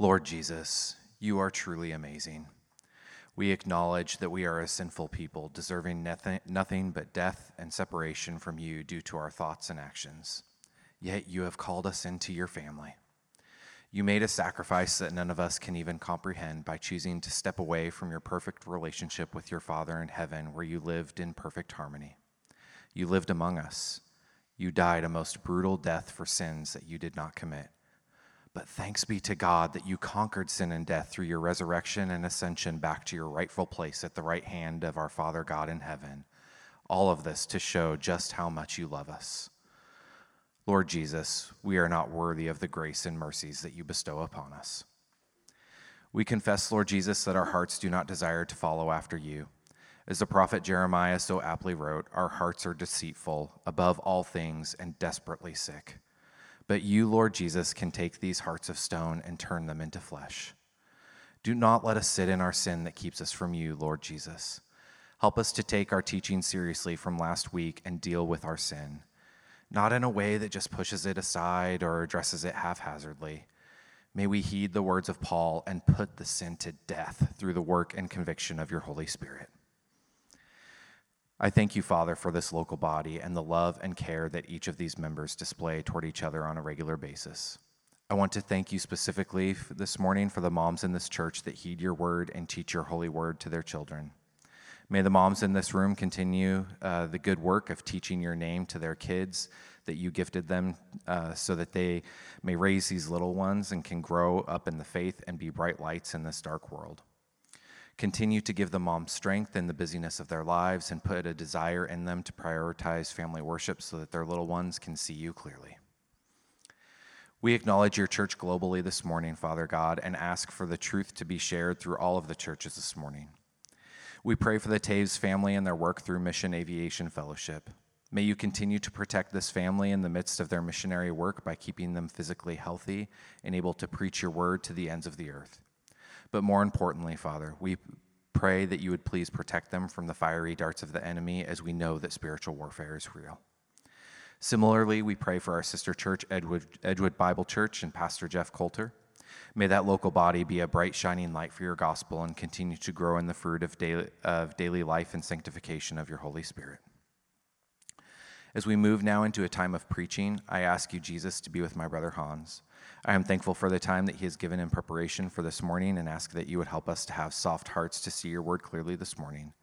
Lord Jesus, you are truly amazing. We acknowledge that we are a sinful people, deserving nothing but death and separation from you due to our thoughts and actions. Yet you have called us into your family. You made a sacrifice that none of us can even comprehend by choosing to step away from your perfect relationship with your Father in heaven, where you lived in perfect harmony. You lived among us. You died a most brutal death for sins that you did not commit. But thanks be to God that you conquered sin and death through your resurrection and ascension back to your rightful place at the right hand of our Father God in heaven. All of this to show just how much you love us. Lord Jesus, we are not worthy of the grace and mercies that you bestow upon us. We confess, Lord Jesus, that our hearts do not desire to follow after you. As the prophet Jeremiah so aptly wrote, our hearts are deceitful above all things and desperately sick. But you, Lord Jesus, can take these hearts of stone and turn them into flesh. Do not let us sit in our sin that keeps us from you, Lord Jesus. Help us to take our teaching seriously from last week and deal with our sin, not in a way that just pushes it aside or addresses it haphazardly. May we heed the words of Paul and put the sin to death through the work and conviction of your Holy Spirit. I thank you, Father, for this local body and the love and care that each of these members display toward each other on a regular basis. I want to thank you specifically this morning for the moms in this church that heed your word and teach your holy word to their children. May the moms in this room continue uh, the good work of teaching your name to their kids that you gifted them uh, so that they may raise these little ones and can grow up in the faith and be bright lights in this dark world. Continue to give the moms strength in the busyness of their lives and put a desire in them to prioritize family worship so that their little ones can see you clearly. We acknowledge your church globally this morning, Father God, and ask for the truth to be shared through all of the churches this morning. We pray for the Taves family and their work through Mission Aviation Fellowship. May you continue to protect this family in the midst of their missionary work by keeping them physically healthy and able to preach your word to the ends of the earth. But more importantly, Father, we pray that you would please protect them from the fiery darts of the enemy as we know that spiritual warfare is real. Similarly, we pray for our sister church, Edgewood Bible Church, and Pastor Jeff Coulter. May that local body be a bright, shining light for your gospel and continue to grow in the fruit of daily, of daily life and sanctification of your Holy Spirit. As we move now into a time of preaching, I ask you, Jesus, to be with my brother Hans. I am thankful for the time that He has given in preparation for this morning and ask that you would help us to have soft hearts to see your word clearly this morning.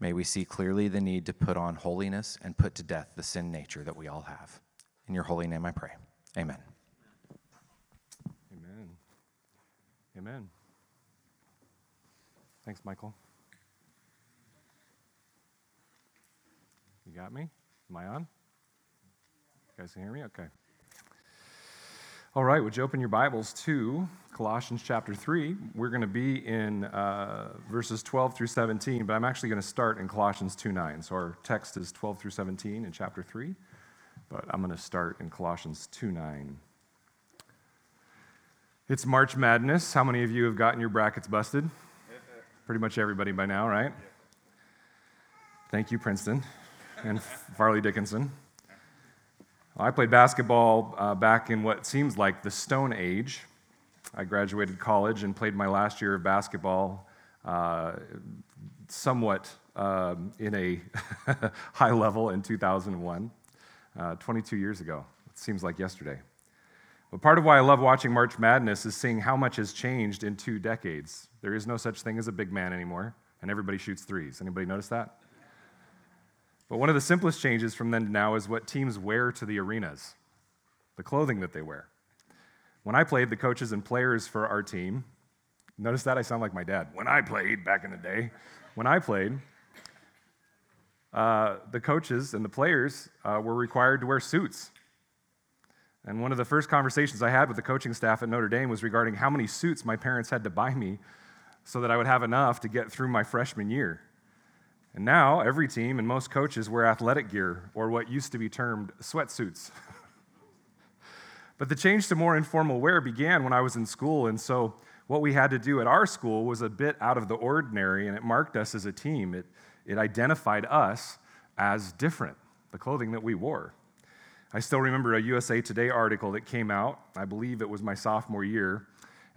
May we see clearly the need to put on holiness and put to death the sin nature that we all have. In your holy name I pray. Amen. Amen. Amen. Thanks, Michael. You got me? Am I on? You guys can hear me? Okay. All right, would you open your Bibles to Colossians chapter 3? We're going to be in uh, verses 12 through 17, but I'm actually going to start in Colossians 2 9. So our text is 12 through 17 in chapter 3, but I'm going to start in Colossians 2 9. It's March Madness. How many of you have gotten your brackets busted? Pretty much everybody by now, right? Thank you, Princeton and Fairleigh Dickinson. I played basketball uh, back in what seems like the Stone Age. I graduated college and played my last year of basketball uh, somewhat um, in a high level in 2001, uh, 22 years ago. It seems like yesterday. But part of why I love watching March Madness is seeing how much has changed in two decades. There is no such thing as a big man anymore, and everybody shoots threes. Anybody notice that? But one of the simplest changes from then to now is what teams wear to the arenas, the clothing that they wear. When I played, the coaches and players for our team, notice that I sound like my dad. When I played back in the day, when I played, uh, the coaches and the players uh, were required to wear suits. And one of the first conversations I had with the coaching staff at Notre Dame was regarding how many suits my parents had to buy me so that I would have enough to get through my freshman year. And now every team and most coaches wear athletic gear or what used to be termed sweatsuits. but the change to more informal wear began when I was in school, and so what we had to do at our school was a bit out of the ordinary, and it marked us as a team. It, it identified us as different, the clothing that we wore. I still remember a USA Today article that came out, I believe it was my sophomore year,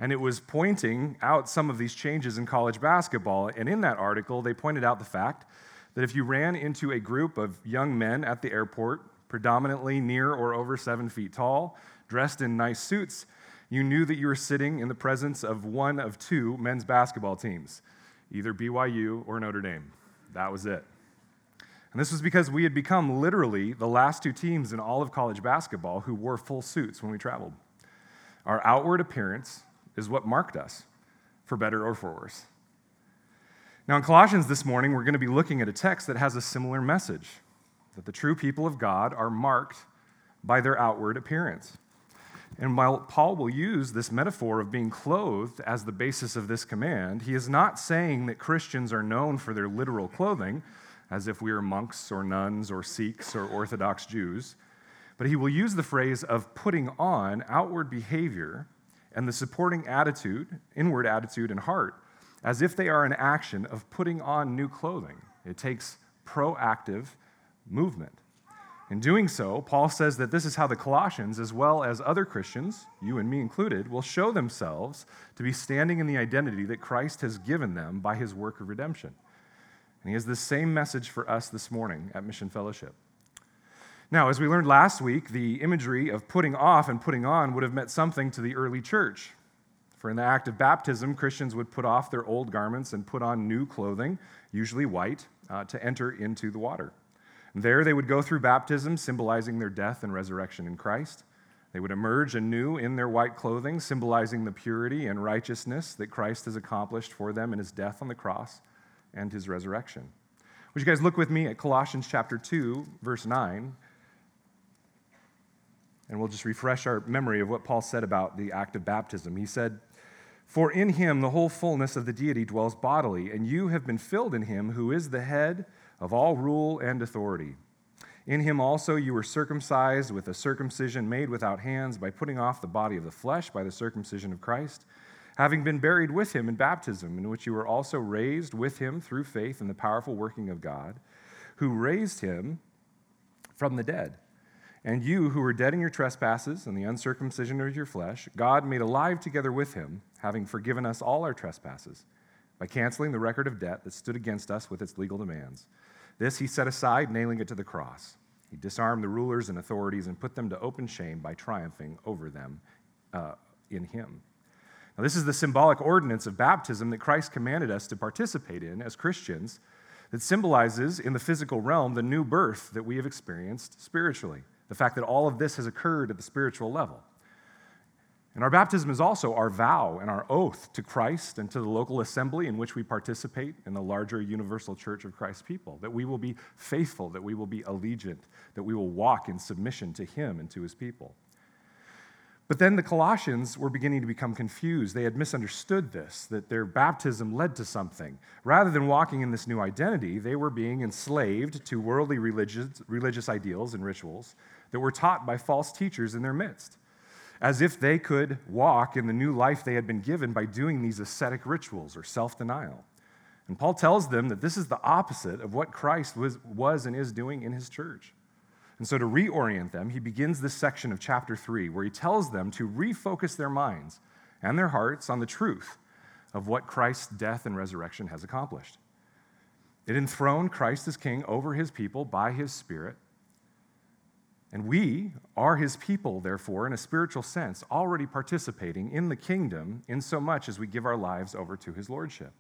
And it was pointing out some of these changes in college basketball. And in that article, they pointed out the fact that if you ran into a group of young men at the airport, predominantly near or over seven feet tall, dressed in nice suits, you knew that you were sitting in the presence of one of two men's basketball teams, either BYU or Notre Dame. That was it. And this was because we had become literally the last two teams in all of college basketball who wore full suits when we traveled. Our outward appearance is what marked us, for better or for worse. Now, in Colossians this morning, we're going to be looking at a text that has a similar message that the true people of God are marked by their outward appearance. And while Paul will use this metaphor of being clothed as the basis of this command, he is not saying that Christians are known for their literal clothing, as if we are monks or nuns or Sikhs or Orthodox Jews, but he will use the phrase of putting on outward behavior and the supporting attitude, inward attitude and heart, as if they are an action of putting on new clothing. It takes proactive movement. In doing so, Paul says that this is how the Colossians, as well as other Christians, you and me included, will show themselves to be standing in the identity that Christ has given them by his work of redemption. And he has the same message for us this morning at Mission Fellowship. Now, as we learned last week, the imagery of putting off and putting on would have meant something to the early church. For in the act of baptism, Christians would put off their old garments and put on new clothing, usually white, uh, to enter into the water. And there they would go through baptism, symbolizing their death and resurrection in Christ. They would emerge anew in their white clothing, symbolizing the purity and righteousness that Christ has accomplished for them in his death on the cross and his resurrection. Would you guys look with me at Colossians chapter 2, verse 9? And we'll just refresh our memory of what Paul said about the act of baptism. He said, For in him the whole fullness of the deity dwells bodily, and you have been filled in him who is the head of all rule and authority. In him also you were circumcised with a circumcision made without hands by putting off the body of the flesh by the circumcision of Christ, having been buried with him in baptism, in which you were also raised with him through faith in the powerful working of God, who raised him from the dead. And you, who were dead in your trespasses and the uncircumcision of your flesh, God made alive together with him, having forgiven us all our trespasses, by canceling the record of debt that stood against us with its legal demands. This he set aside, nailing it to the cross. He disarmed the rulers and authorities and put them to open shame by triumphing over them uh, in him. Now, this is the symbolic ordinance of baptism that Christ commanded us to participate in as Christians, that symbolizes in the physical realm the new birth that we have experienced spiritually the fact that all of this has occurred at the spiritual level. And our baptism is also our vow and our oath to Christ and to the local assembly in which we participate in the larger universal church of Christ's people, that we will be faithful, that we will be allegiant, that we will walk in submission to Him and to His people. But then the Colossians were beginning to become confused. They had misunderstood this, that their baptism led to something. Rather than walking in this new identity, they were being enslaved to worldly religious, religious ideals and rituals that were taught by false teachers in their midst, as if they could walk in the new life they had been given by doing these ascetic rituals or self denial. And Paul tells them that this is the opposite of what Christ was, was and is doing in his church. And so, to reorient them, he begins this section of chapter 3 where he tells them to refocus their minds and their hearts on the truth of what Christ's death and resurrection has accomplished. It enthroned Christ as king over his people by his Spirit. And we are his people, therefore, in a spiritual sense, already participating in the kingdom in so much as we give our lives over to his lordship.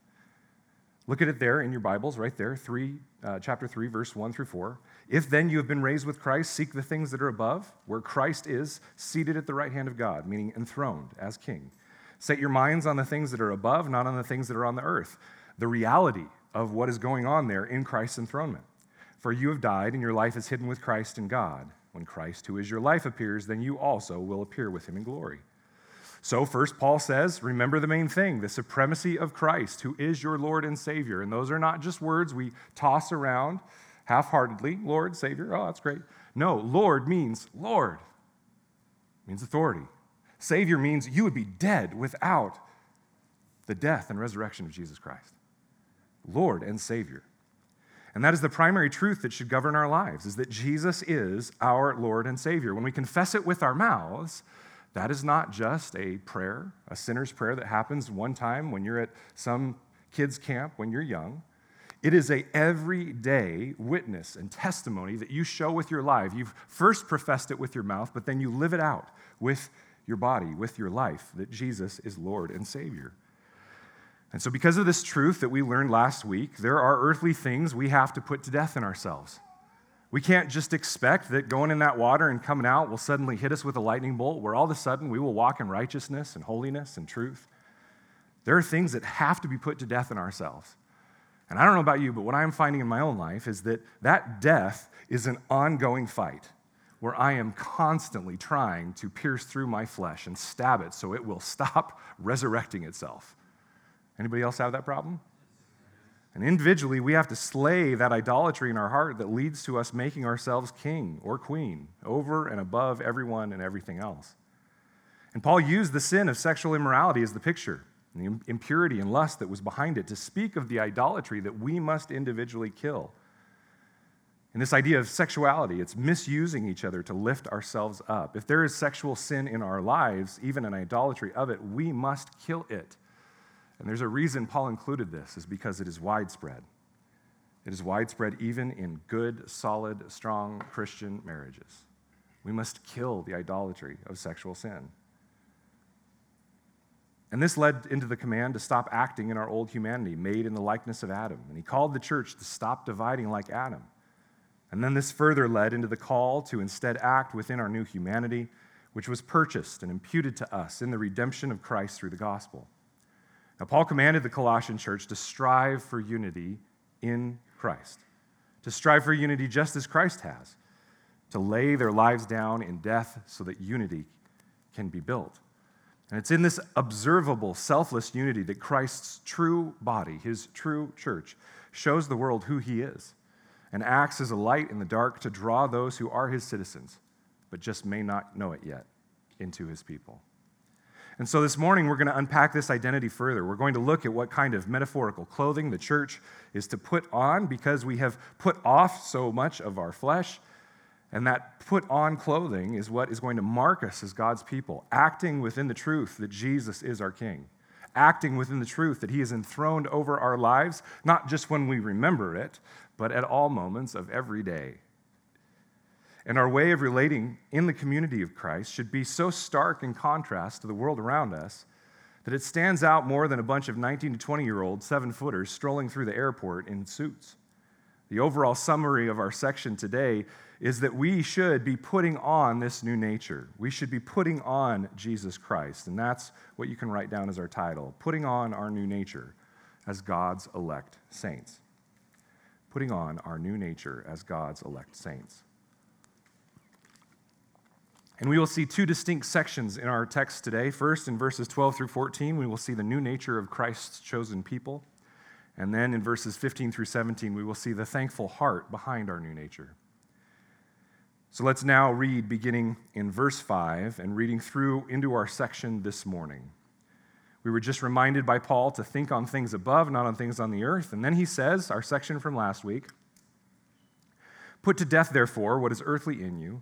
Look at it there in your Bibles, right there, three, uh, chapter 3, verse 1 through 4. If then you have been raised with Christ, seek the things that are above, where Christ is seated at the right hand of God, meaning enthroned as king. Set your minds on the things that are above, not on the things that are on the earth. The reality of what is going on there in Christ's enthronement. For you have died, and your life is hidden with Christ in God. When Christ, who is your life, appears, then you also will appear with him in glory. So, first, Paul says, remember the main thing the supremacy of Christ, who is your Lord and Savior. And those are not just words we toss around half heartedly Lord, Savior, oh, that's great. No, Lord means Lord, means authority. Savior means you would be dead without the death and resurrection of Jesus Christ. Lord and Savior. And that is the primary truth that should govern our lives is that Jesus is our Lord and Savior. When we confess it with our mouths, That is not just a prayer, a sinner's prayer that happens one time when you're at some kids' camp when you're young. It is a everyday witness and testimony that you show with your life. You've first professed it with your mouth, but then you live it out with your body, with your life, that Jesus is Lord and Savior. And so, because of this truth that we learned last week, there are earthly things we have to put to death in ourselves. We can't just expect that going in that water and coming out will suddenly hit us with a lightning bolt where all of a sudden we will walk in righteousness and holiness and truth. There are things that have to be put to death in ourselves. And I don't know about you, but what I'm finding in my own life is that that death is an ongoing fight where I am constantly trying to pierce through my flesh and stab it so it will stop resurrecting itself. Anybody else have that problem? And individually, we have to slay that idolatry in our heart that leads to us making ourselves king or queen over and above everyone and everything else. And Paul used the sin of sexual immorality as the picture the impurity and lust that was behind it to speak of the idolatry that we must individually kill. And this idea of sexuality, it's misusing each other to lift ourselves up. If there is sexual sin in our lives, even an idolatry of it, we must kill it. And there's a reason Paul included this, is because it is widespread. It is widespread even in good, solid, strong Christian marriages. We must kill the idolatry of sexual sin. And this led into the command to stop acting in our old humanity, made in the likeness of Adam. And he called the church to stop dividing like Adam. And then this further led into the call to instead act within our new humanity, which was purchased and imputed to us in the redemption of Christ through the gospel. Now, Paul commanded the Colossian church to strive for unity in Christ, to strive for unity just as Christ has, to lay their lives down in death so that unity can be built. And it's in this observable, selfless unity that Christ's true body, his true church, shows the world who he is and acts as a light in the dark to draw those who are his citizens, but just may not know it yet, into his people. And so this morning, we're going to unpack this identity further. We're going to look at what kind of metaphorical clothing the church is to put on because we have put off so much of our flesh and that put on clothing is what is going to mark us as God's people, acting within the truth that Jesus is our King, acting within the truth that He is enthroned over our lives, not just when we remember it, but at all moments of every day. And our way of relating in the community of Christ should be so stark in contrast to the world around us that it stands out more than a bunch of 19 to 20 year old seven footers strolling through the airport in suits. The overall summary of our section today is that we should be putting on this new nature. We should be putting on Jesus Christ. And that's what you can write down as our title putting on our new nature as God's elect saints. Putting on our new nature as God's elect saints. And we will see two distinct sections in our text today. First, in verses 12 through 14, we will see the new nature of Christ's chosen people. And then in verses 15 through 17, we will see the thankful heart behind our new nature. So let's now read beginning in verse 5 and reading through into our section this morning. We were just reminded by Paul to think on things above, not on things on the earth. And then he says, our section from last week Put to death, therefore, what is earthly in you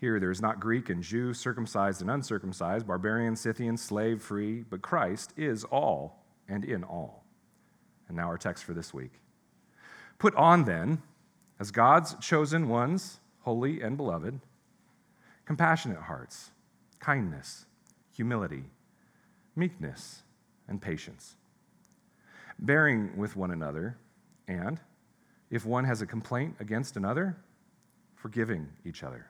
Here there is not Greek and Jew, circumcised and uncircumcised, barbarian, Scythian, slave, free, but Christ is all and in all. And now our text for this week. Put on then, as God's chosen ones, holy and beloved, compassionate hearts, kindness, humility, meekness, and patience, bearing with one another, and, if one has a complaint against another, forgiving each other.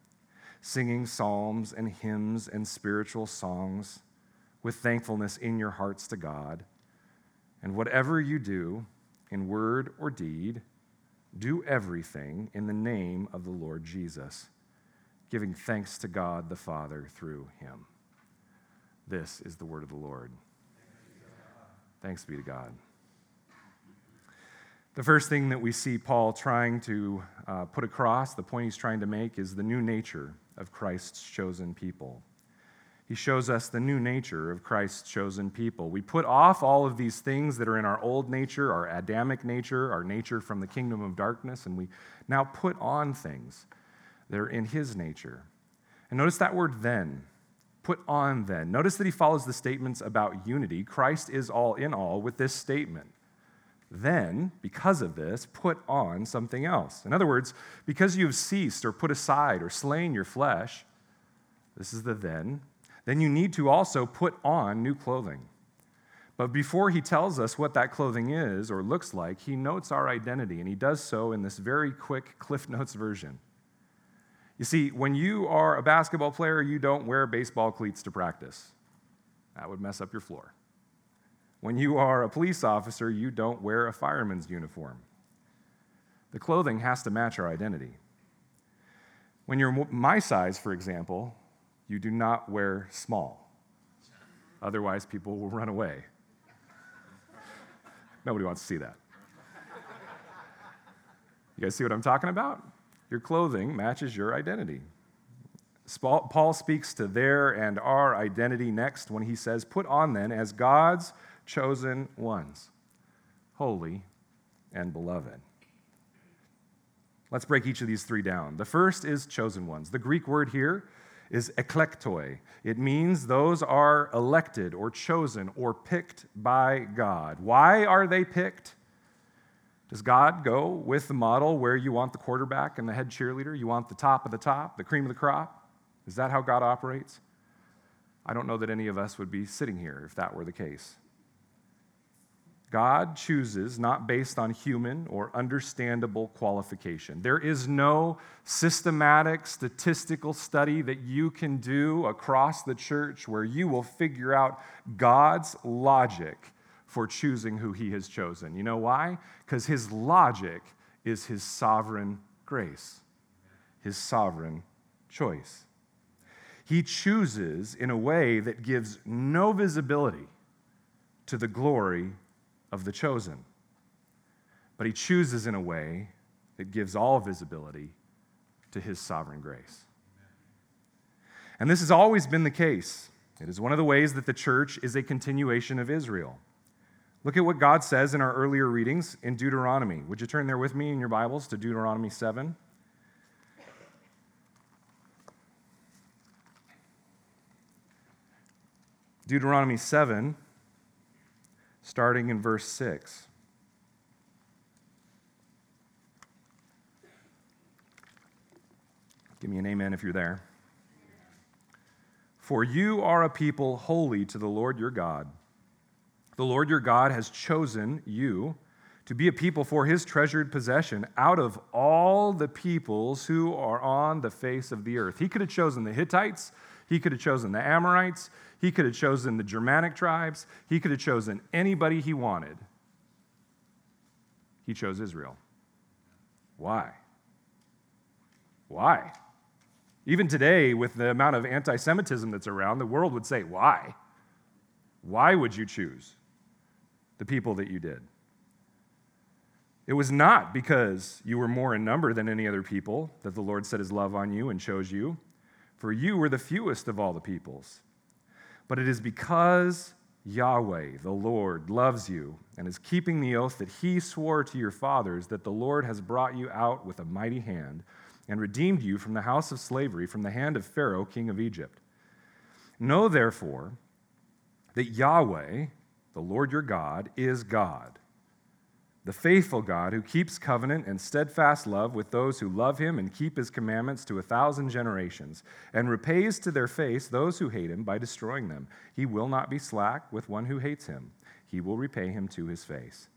singing psalms and hymns and spiritual songs with thankfulness in your hearts to God. And whatever you do, in word or deed, do everything in the name of the Lord Jesus, giving thanks to God the Father through him. This is the word of the Lord. Thanks be to God. The first thing that we see Paul trying to uh, put across, the point he's trying to make, is the new nature of Christ's chosen people. He shows us the new nature of Christ's chosen people. We put off all of these things that are in our old nature, our Adamic nature, our nature from the kingdom of darkness, and we now put on things that are in his nature. And notice that word then. Put on then. Notice that he follows the statements about unity. Christ is all in all with this statement. Then, because of this, put on something else. In other words, because you have ceased or put aside or slain your flesh, this is the then, then you need to also put on new clothing. But before he tells us what that clothing is or looks like, he notes our identity, and he does so in this very quick Cliff Notes version. You see, when you are a basketball player, you don't wear baseball cleats to practice. That would mess up your floor. When you are a police officer, you don't wear a fireman's uniform. The clothing has to match our identity. When you're my size, for example, you do not wear small. Otherwise, people will run away. Nobody wants to see that. You guys see what I'm talking about? Your clothing matches your identity. Paul speaks to their and our identity next when he says, Put on then as God's chosen ones, holy and beloved. Let's break each of these three down. The first is chosen ones. The Greek word here is eklektoi. It means those are elected or chosen or picked by God. Why are they picked? Does God go with the model where you want the quarterback and the head cheerleader? You want the top of the top, the cream of the crop? Is that how God operates? I don't know that any of us would be sitting here if that were the case. God chooses not based on human or understandable qualification. There is no systematic statistical study that you can do across the church where you will figure out God's logic for choosing who he has chosen. You know why? Because his logic is his sovereign grace, his sovereign choice. He chooses in a way that gives no visibility to the glory of the chosen. But he chooses in a way that gives all visibility to his sovereign grace. And this has always been the case. It is one of the ways that the church is a continuation of Israel. Look at what God says in our earlier readings in Deuteronomy. Would you turn there with me in your Bibles to Deuteronomy 7? Deuteronomy 7 starting in verse 6. Give me an amen if you're there. For you are a people holy to the Lord your God. The Lord your God has chosen you to be a people for his treasured possession out of all the peoples who are on the face of the earth. He could have chosen the Hittites, he could have chosen the Amorites, he could have chosen the Germanic tribes. He could have chosen anybody he wanted. He chose Israel. Why? Why? Even today, with the amount of anti Semitism that's around, the world would say, Why? Why would you choose the people that you did? It was not because you were more in number than any other people that the Lord set his love on you and chose you, for you were the fewest of all the peoples. But it is because Yahweh, the Lord, loves you and is keeping the oath that he swore to your fathers that the Lord has brought you out with a mighty hand and redeemed you from the house of slavery, from the hand of Pharaoh, king of Egypt. Know therefore that Yahweh, the Lord your God, is God. The faithful God who keeps covenant and steadfast love with those who love him and keep his commandments to a thousand generations, and repays to their face those who hate him by destroying them. He will not be slack with one who hates him, he will repay him to his face.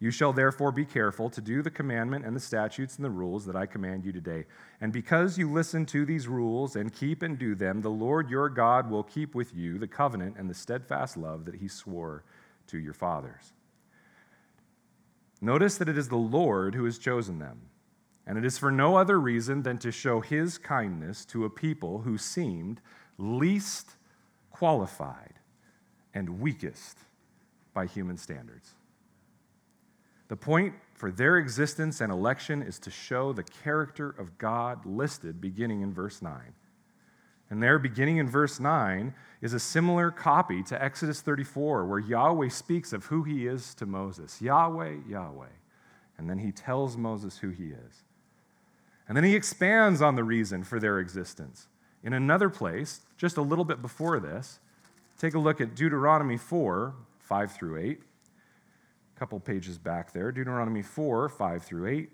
You shall therefore be careful to do the commandment and the statutes and the rules that I command you today. And because you listen to these rules and keep and do them, the Lord your God will keep with you the covenant and the steadfast love that he swore to your fathers. Notice that it is the Lord who has chosen them, and it is for no other reason than to show his kindness to a people who seemed least qualified and weakest by human standards. The point for their existence and election is to show the character of God listed beginning in verse 9. And there, beginning in verse 9, is a similar copy to Exodus 34, where Yahweh speaks of who he is to Moses Yahweh, Yahweh. And then he tells Moses who he is. And then he expands on the reason for their existence. In another place, just a little bit before this, take a look at Deuteronomy 4 5 through 8. A couple pages back there, Deuteronomy 4 5 through 8.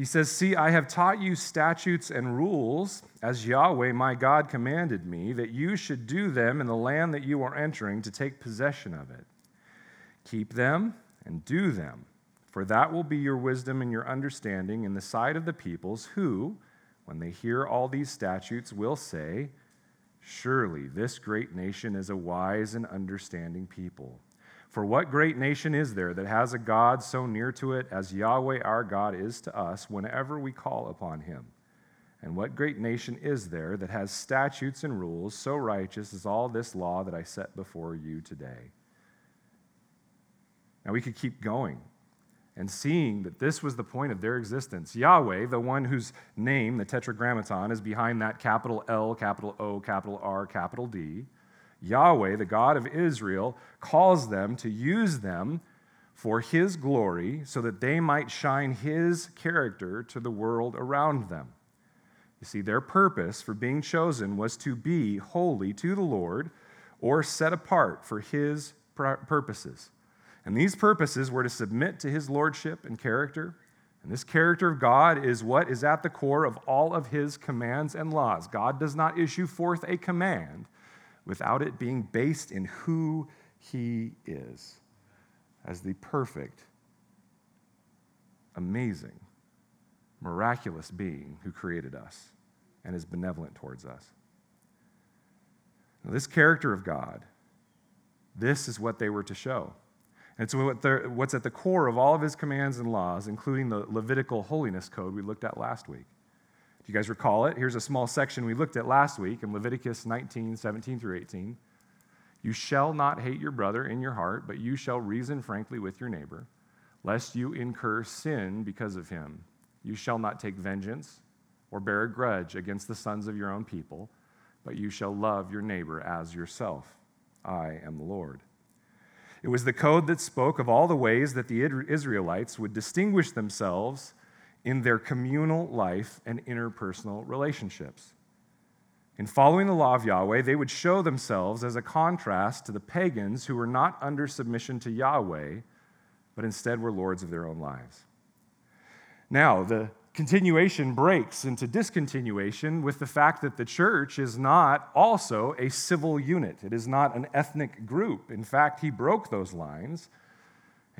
He says, See, I have taught you statutes and rules, as Yahweh my God commanded me, that you should do them in the land that you are entering to take possession of it. Keep them and do them, for that will be your wisdom and your understanding in the sight of the peoples, who, when they hear all these statutes, will say, Surely this great nation is a wise and understanding people. For what great nation is there that has a God so near to it as Yahweh our God is to us whenever we call upon him? And what great nation is there that has statutes and rules so righteous as all this law that I set before you today? Now we could keep going and seeing that this was the point of their existence. Yahweh, the one whose name, the Tetragrammaton, is behind that capital L, capital O, capital R, capital D Yahweh, the God of Israel, calls them to use them for his glory so that they might shine his character to the world around them. You see, their purpose for being chosen was to be holy to the Lord or set apart for his purposes. And these purposes were to submit to his lordship and character. And this character of God is what is at the core of all of his commands and laws. God does not issue forth a command without it being based in who he is as the perfect, amazing, miraculous being who created us and is benevolent towards us. Now, this character of God, this is what they were to show. And so, what's at the core of all of his commands and laws, including the Levitical holiness code we looked at last week you guys recall it, here's a small section we looked at last week in Leviticus 19, 17 through 18. You shall not hate your brother in your heart, but you shall reason frankly with your neighbor, lest you incur sin because of him. You shall not take vengeance or bear a grudge against the sons of your own people, but you shall love your neighbor as yourself. I am the Lord. It was the code that spoke of all the ways that the Israelites would distinguish themselves in their communal life and interpersonal relationships. In following the law of Yahweh, they would show themselves as a contrast to the pagans who were not under submission to Yahweh, but instead were lords of their own lives. Now, the continuation breaks into discontinuation with the fact that the church is not also a civil unit, it is not an ethnic group. In fact, he broke those lines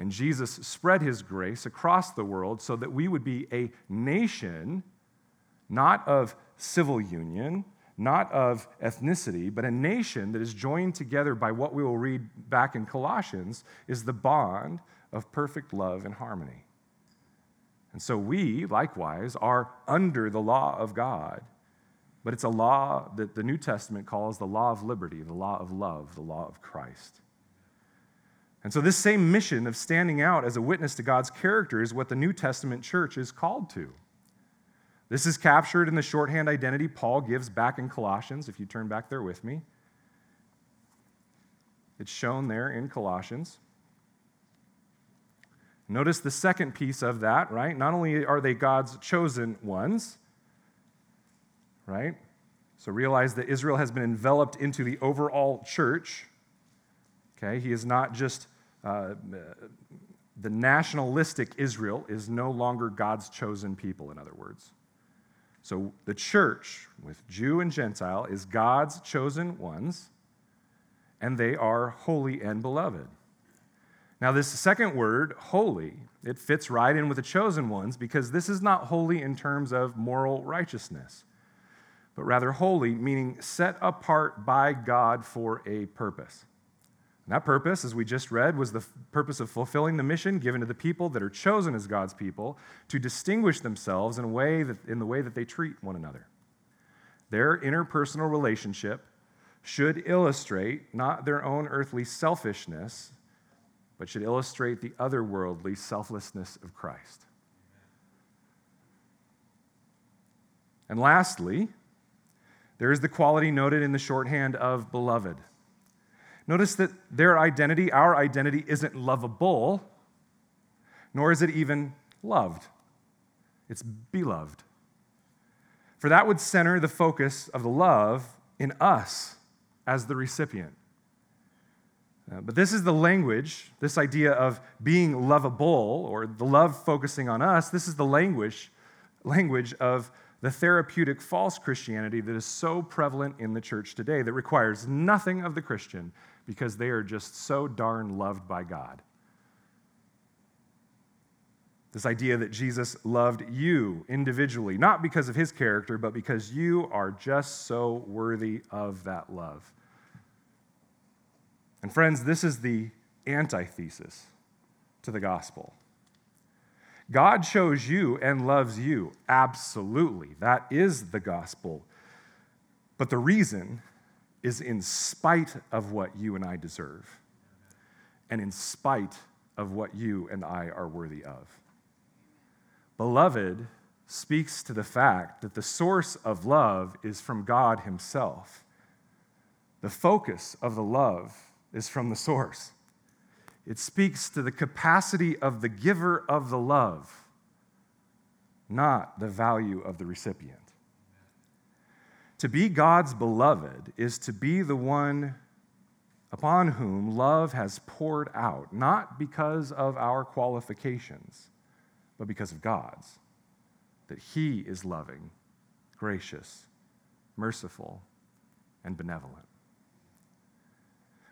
and Jesus spread his grace across the world so that we would be a nation, not of civil union, not of ethnicity, but a nation that is joined together by what we will read back in Colossians is the bond of perfect love and harmony. And so we, likewise, are under the law of God, but it's a law that the New Testament calls the law of liberty, the law of love, the law of Christ. And so, this same mission of standing out as a witness to God's character is what the New Testament church is called to. This is captured in the shorthand identity Paul gives back in Colossians, if you turn back there with me. It's shown there in Colossians. Notice the second piece of that, right? Not only are they God's chosen ones, right? So realize that Israel has been enveloped into the overall church. Okay, he is not just uh, the nationalistic Israel is no longer God's chosen people, in other words. So the church, with Jew and Gentile, is God's chosen ones, and they are holy and beloved. Now, this second word, holy, it fits right in with the chosen ones because this is not holy in terms of moral righteousness but rather holy, meaning set apart by God for a purpose. That purpose, as we just read, was the purpose of fulfilling the mission given to the people that are chosen as God's people to distinguish themselves in, a way that, in the way that they treat one another. Their interpersonal relationship should illustrate not their own earthly selfishness, but should illustrate the otherworldly selflessness of Christ. And lastly, there is the quality noted in the shorthand of beloved. Notice that their identity, our identity, isn't lovable, nor is it even loved. It's beloved. For that would center the focus of the love in us as the recipient. Uh, but this is the language, this idea of being lovable or the love focusing on us, this is the language, language of the therapeutic false Christianity that is so prevalent in the church today that requires nothing of the Christian because they are just so darn loved by God. This idea that Jesus loved you individually, not because of his character, but because you are just so worthy of that love. And friends, this is the antithesis to the gospel. God chose you and loves you. Absolutely. That is the gospel. But the reason is in spite of what you and I deserve, and in spite of what you and I are worthy of. Beloved speaks to the fact that the source of love is from God Himself. The focus of the love is from the source. It speaks to the capacity of the giver of the love, not the value of the recipient. To be God's beloved is to be the one upon whom love has poured out, not because of our qualifications, but because of God's. That He is loving, gracious, merciful, and benevolent.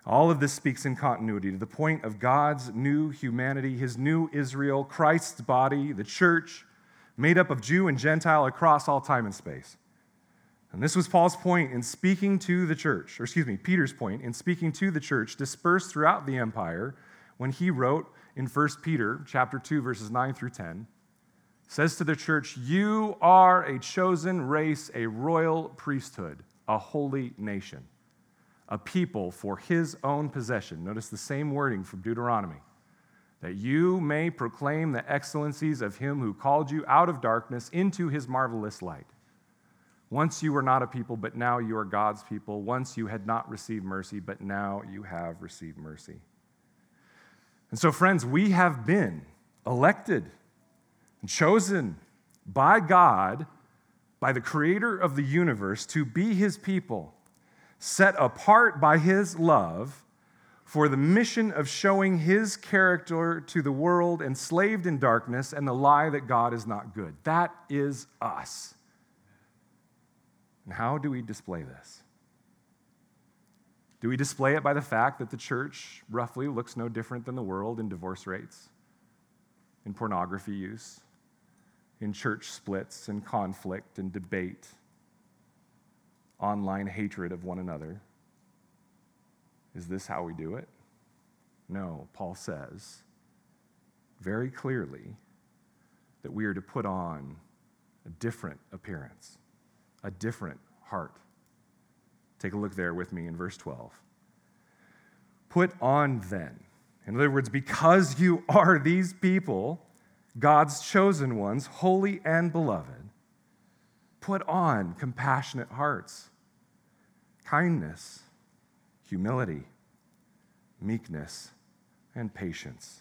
All of this speaks in continuity to the point of God's new humanity, his new Israel, Christ's body, the church, made up of Jew and Gentile across all time and space. And this was Paul's point in speaking to the church, or excuse me, Peter's point in speaking to the church dispersed throughout the empire when he wrote in 1 Peter chapter 2 verses 9 through 10 says to the church, "You are a chosen race, a royal priesthood, a holy nation." a people for his own possession. Notice the same wording from Deuteronomy that you may proclaim the excellencies of him who called you out of darkness into his marvelous light. Once you were not a people, but now you are God's people. Once you had not received mercy, but now you have received mercy. And so, friends, we have been elected and chosen by God, by the creator of the universe, to be his people set apart by his love for the mission of showing his character to the world enslaved in darkness and the lie that God is not good. That is us. And how do we display this? Do we display it by the fact that the church roughly looks no different than the world in divorce rates, in pornography use, in church splits and conflict and debate, online hatred of one another. Is this how we do it? No, Paul says very clearly that we are to put on a different appearance, a different heart. Take a look there with me in verse 12. Put on then. In other words, because you are these people, God's chosen ones, holy and beloved, Put on compassionate hearts, kindness, humility, meekness, and patience.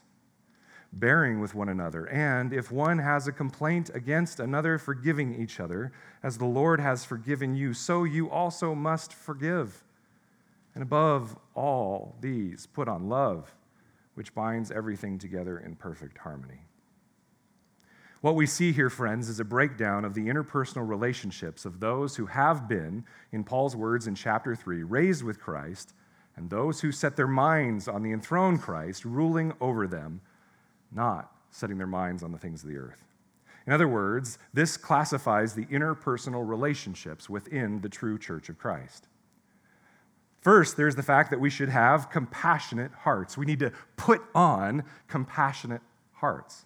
Bearing with one another, and if one has a complaint against another, forgiving each other, as the Lord has forgiven you, so you also must forgive. And above all these, put on love, which binds everything together in perfect harmony. What we see here, friends, is a breakdown of the interpersonal relationships of those who have been, in Paul's words in chapter 3, raised with Christ, and those who set their minds on the enthroned Christ, ruling over them not setting their minds on the things of the earth. In other words, this classifies the interpersonal relationships within the true church of Christ. First, there's the fact that we should have compassionate hearts. We need to put on compassionate hearts.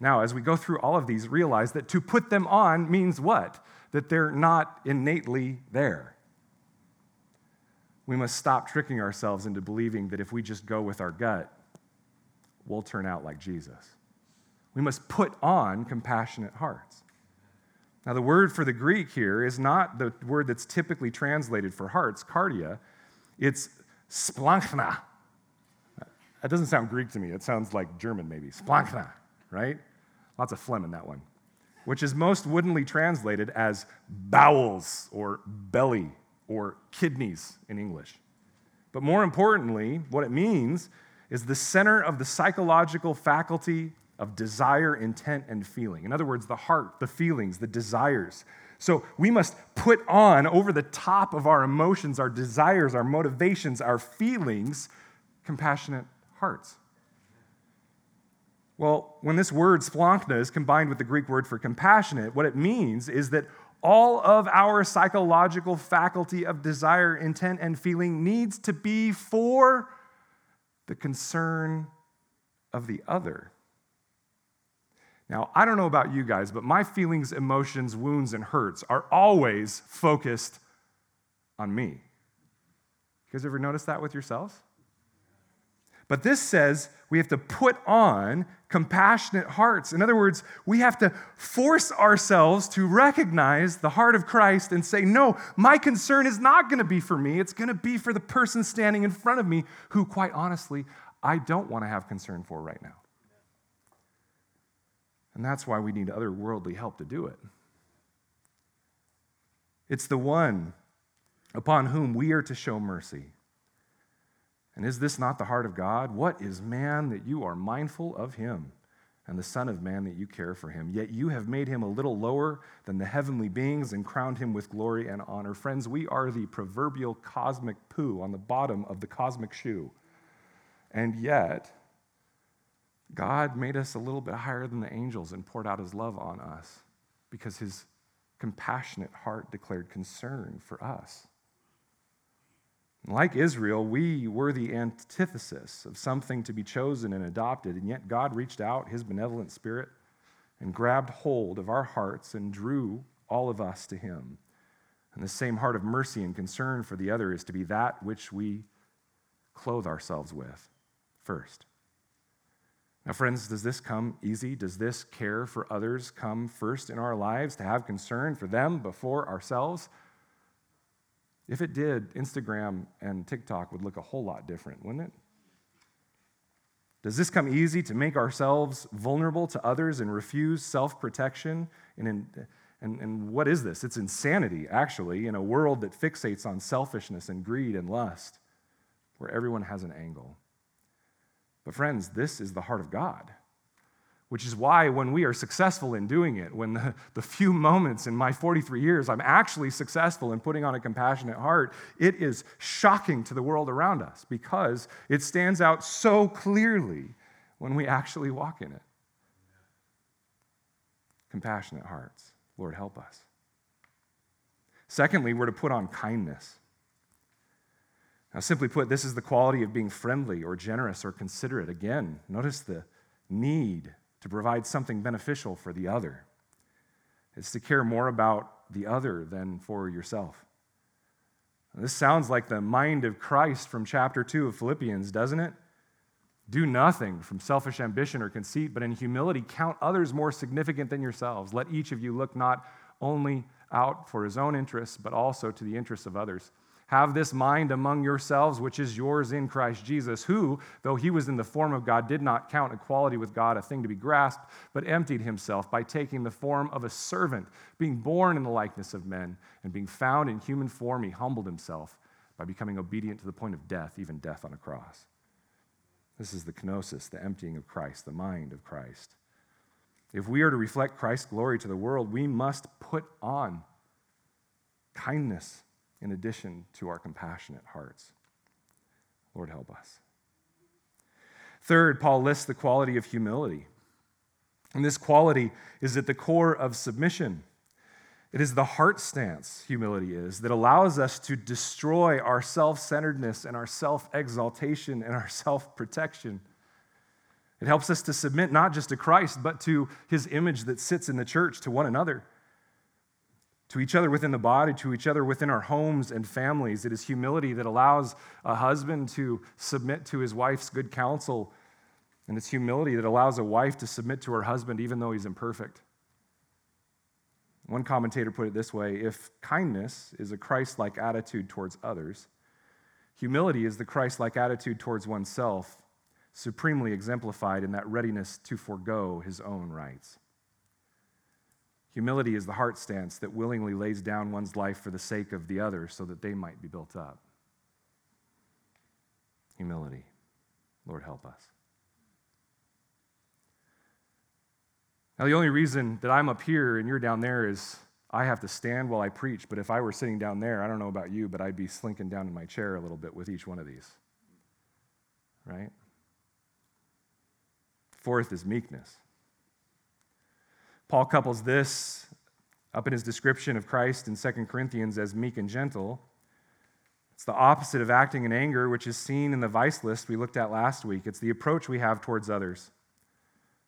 Now, as we go through all of these, realize that to put them on means what? That they're not innately there. We must stop tricking ourselves into believing that if we just go with our gut, will turn out like Jesus. We must put on compassionate hearts. Now, the word for the Greek here is not the word that's typically translated for hearts, cardia. It's splanchna. That doesn't sound Greek to me. It sounds like German, maybe. Splanchna, right? Lots of phlegm in that one. Which is most woodenly translated as bowels or belly or kidneys in English. But more importantly, what it means is the center of the psychological faculty of desire, intent, and feeling. In other words, the heart, the feelings, the desires. So we must put on over the top of our emotions, our desires, our motivations, our feelings, compassionate hearts. Well, when this word splanchna is combined with the Greek word for compassionate, what it means is that all of our psychological faculty of desire, intent, and feeling needs to be for the concern of the other. Now, I don't know about you guys, but my feelings, emotions, wounds, and hurts are always focused on me. You guys ever notice that with yourselves? But this says we have to put on compassionate hearts. In other words, we have to force ourselves to recognize the heart of Christ and say, No, my concern is not going to be for me. It's going to be for the person standing in front of me who, quite honestly, I don't want to have concern for right now. And that's why we need other worldly help to do it. It's the one upon whom we are to show mercy. And is this not the heart of God? What is man that you are mindful of him, and the Son of Man that you care for him? Yet you have made him a little lower than the heavenly beings and crowned him with glory and honor. Friends, we are the proverbial cosmic poo on the bottom of the cosmic shoe. And yet, God made us a little bit higher than the angels and poured out his love on us because his compassionate heart declared concern for us. Like Israel, we were the antithesis of something to be chosen and adopted, and yet God reached out his benevolent spirit and grabbed hold of our hearts and drew all of us to him. And the same heart of mercy and concern for the other is to be that which we clothe ourselves with first. Now, friends, does this come easy? Does this care for others come first in our lives to have concern for them before ourselves? If it did, Instagram and TikTok would look a whole lot different, wouldn't it? Does this come easy to make ourselves vulnerable to others and refuse self protection? And, and, and what is this? It's insanity, actually, in a world that fixates on selfishness and greed and lust, where everyone has an angle. But, friends, this is the heart of God which is why when we are successful in doing it, when the, the, few moments in my 43 years I'm actually successful in putting on a compassionate heart, it is shocking to the world around us because it stands out so clearly when we actually walk in it. Compassionate hearts. Lord, help us. Secondly, we're to put on kindness. Now, simply put, this is the quality of being friendly or generous or considerate. Again, notice the need to provide something beneficial for the other. It's to care more about the other than for yourself. This sounds like the mind of Christ from chapter 2 of Philippians, doesn't it? Do nothing from selfish ambition or conceit, but in humility count others more significant than yourselves. Let each of you look not only out for his own interests, but also to the interests of others. Have this mind among yourselves, which is yours in Christ Jesus, who, though he was in the form of God, did not count equality with God a thing to be grasped, but emptied himself by taking the form of a servant, being born in the likeness of men, and being found in human form, he humbled himself by becoming obedient to the point of death, even death on a cross. This is the kenosis, the emptying of Christ, the mind of Christ. If we are to reflect Christ's glory to the world, we must put on kindness in addition to our compassionate hearts. Lord, help us. Third, Paul lists the quality of humility. And this quality is at the core of submission. It is the heart stance, humility is, that allows us to destroy our self centeredness and our self exaltation and our self protection. It helps us to submit not just to Christ, but to his image that sits in the church, to one another to each other within the body, to each other within our homes and families. It is humility that allows a husband to submit to his wife's good counsel. And it's humility that allows a wife to submit to her husband even though he's imperfect. One commentator put it this way if kindness is a Christ like attitude towards others, humility is the Christ like attitude towards oneself, supremely exemplified in that readiness to forego his own rights. Humility is the heart stance that willingly lays down one's life for the sake of the other so that they might be built up. Humility. Lord, help us. Now, the only reason that I'm up here and you're down there is I have to stand while I preach, but if I were sitting down there, I don't know about you, but I'd be slinking down in my chair a little bit with each one of these. Right? Fourth is meekness. Paul couples this up in his description of Christ in 2 Corinthians as meek and gentle. It's the opposite of acting in anger, which is seen in the vice list we looked at last week. It's the approach we have towards others.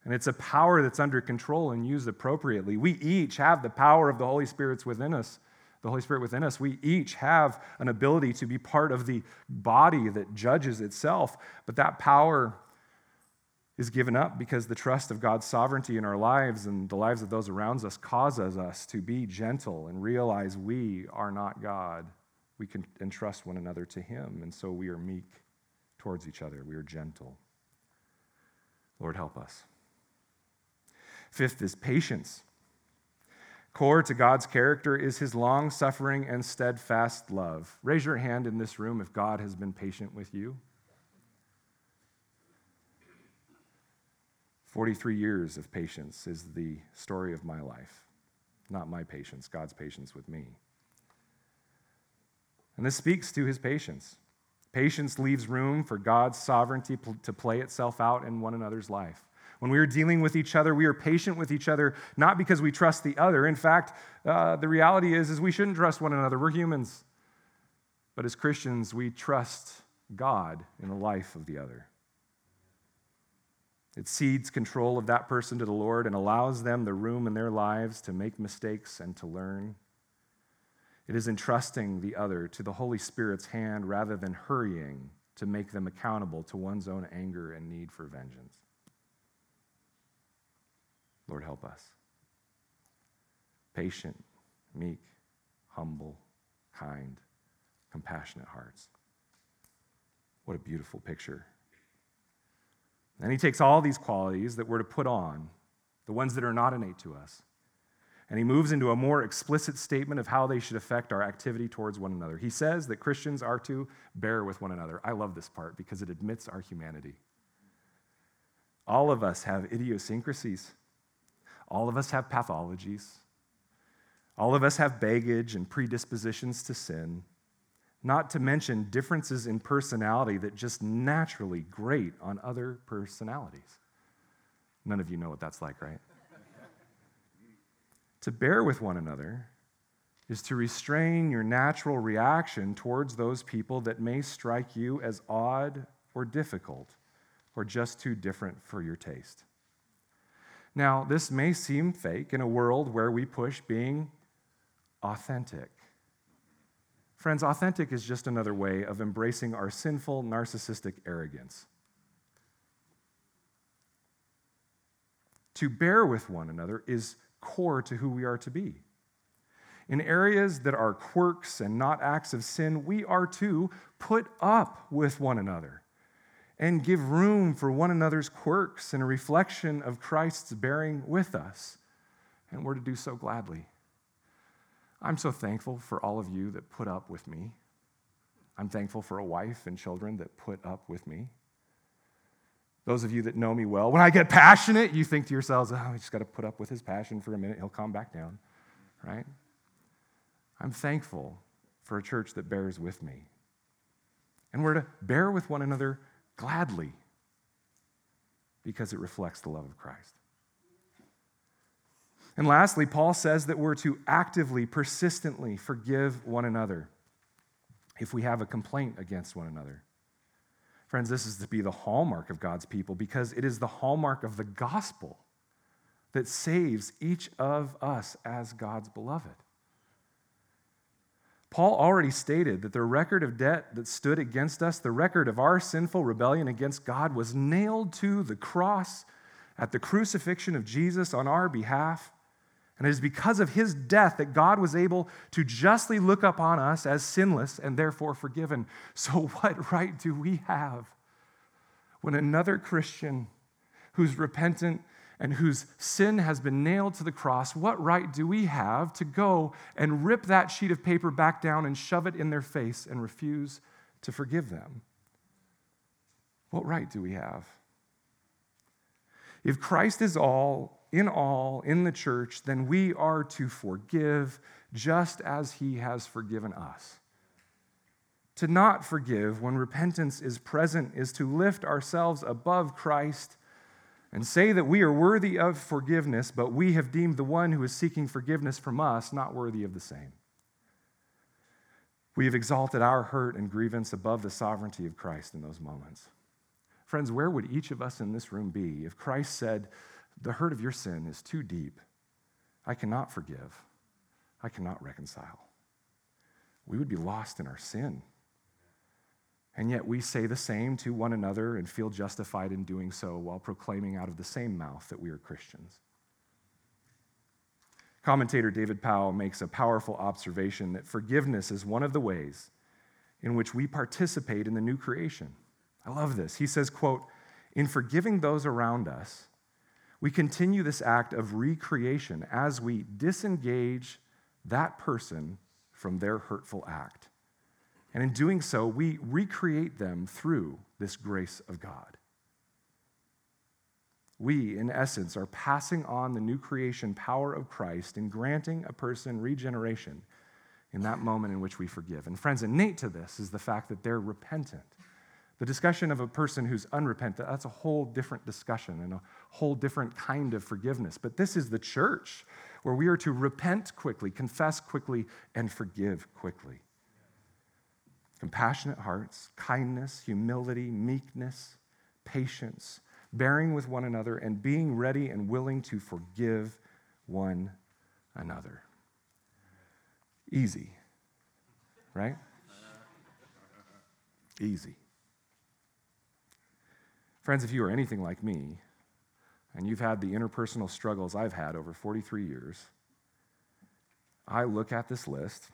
And it's a power that's under control and used appropriately. We each have the power of the Holy Spirit's within us. The Holy Spirit within us. We each have an ability to be part of the body that judges itself. But that power is given up because the trust of God's sovereignty in our lives and the lives of those around us causes us to be gentle and realize we are not God. We can entrust one another to Him, and so we are meek towards each other. We are gentle. Lord, help us. Fifth is patience. Core to God's character is his long suffering and steadfast love. Raise your hand in this room if God has been patient with you. 43 years of patience is the story of my life. Not my patience, God's patience with me. And this speaks to his patience. Patience leaves room for God's sovereignty to play itself out in one another's life. When we are dealing with each other, we are patient with each other, not because we trust the other. In fact, uh, the reality is, is we shouldn't trust one another. We're humans. But as Christians, we trust God in the life of the other. It cedes control of that person to the Lord and allows them the room in their lives to make mistakes and to learn. It is entrusting the other to the Holy Spirit's hand rather than hurrying to make them accountable to one's own anger and need for vengeance. Lord, help us. Patient, meek, humble, kind, compassionate hearts. What a beautiful picture and he takes all these qualities that we're to put on, the ones that are not innate to us, and he moves into a more explicit statement of how they should affect our activity towards one another. He says that Christians are to bear with one another. I love this part because it admits our humanity. All of us have idiosyncrasies, all of us have pathologies, all of us have baggage and predispositions to sin not to mention differences in personality that just naturally grate on other personalities. None of you know what that's like, right? to bear with one another is to restrain your natural reaction towards those people that may strike you as odd or difficult or just too different for your taste. Now, this may seem fake in a world where we push being authentic. Friends, authentic is just another way of embracing our sinful, narcissistic arrogance. To bear with one another is core to who we are to be. in areas that are quirks and not acts of sin, we are to put up with one another and give room for one another's quirks and a reflection of Christ's bearing with us. And we're to do so gladly. I'm so thankful for all of you that put up with me. I'm thankful for a wife and children that put up with me. Those of you that know me well, when I get passionate, you think to yourselves, oh, I just got to put up with his passion for a minute, he'll calm back down, right? I'm thankful for a church that bears with me. And we're to bear with one another gladly because it reflects the love of Christ. And lastly, Paul says that we're to actively, persistently forgive one another if we have a complaint against one another. Friends, this is to be the hallmark of God's people because it is the hallmark of the gospel that saves each of us as God's beloved. Paul already stated that the record of debt that stood against us, the record of our sinful rebellion against God, was nailed to the cross at the crucifixion of Jesus on our behalf. And it is because of his death that God was able to justly look upon us as sinless and therefore forgiven. So, what right do we have when another Christian who's repentant and whose sin has been nailed to the cross, what right do we have to go and rip that sheet of paper back down and shove it in their face and refuse to forgive them? What right do we have? If Christ is all, in all, in the church, then we are to forgive just as he has forgiven us. To not forgive when repentance is present is to lift ourselves above Christ and say that we are worthy of forgiveness, but we have deemed the one who is seeking forgiveness from us not worthy of the same. We have exalted our hurt and grievance above the sovereignty of Christ in those moments. Friends, where would each of us in this room be if Christ said, The hurt of your sin is too deep? I cannot forgive. I cannot reconcile. We would be lost in our sin. And yet we say the same to one another and feel justified in doing so while proclaiming out of the same mouth that we are Christians. Commentator David Powell makes a powerful observation that forgiveness is one of the ways in which we participate in the new creation. I love this. He says, quote, in forgiving those around us, we continue this act of recreation as we disengage that person from their hurtful act. And in doing so, we recreate them through this grace of God. We, in essence, are passing on the new creation power of Christ in granting a person regeneration in that moment in which we forgive. And, friends, innate to this is the fact that they're repentant. The discussion of a person who's unrepentant, that's a whole different discussion and a whole different kind of forgiveness. But this is the church where we are to repent quickly, confess quickly, and forgive quickly compassionate hearts, kindness, humility, meekness, patience, bearing with one another, and being ready and willing to forgive one another. Easy, right? Easy. Friends, if you are anything like me, and you've had the interpersonal struggles I've had over 43 years, I look at this list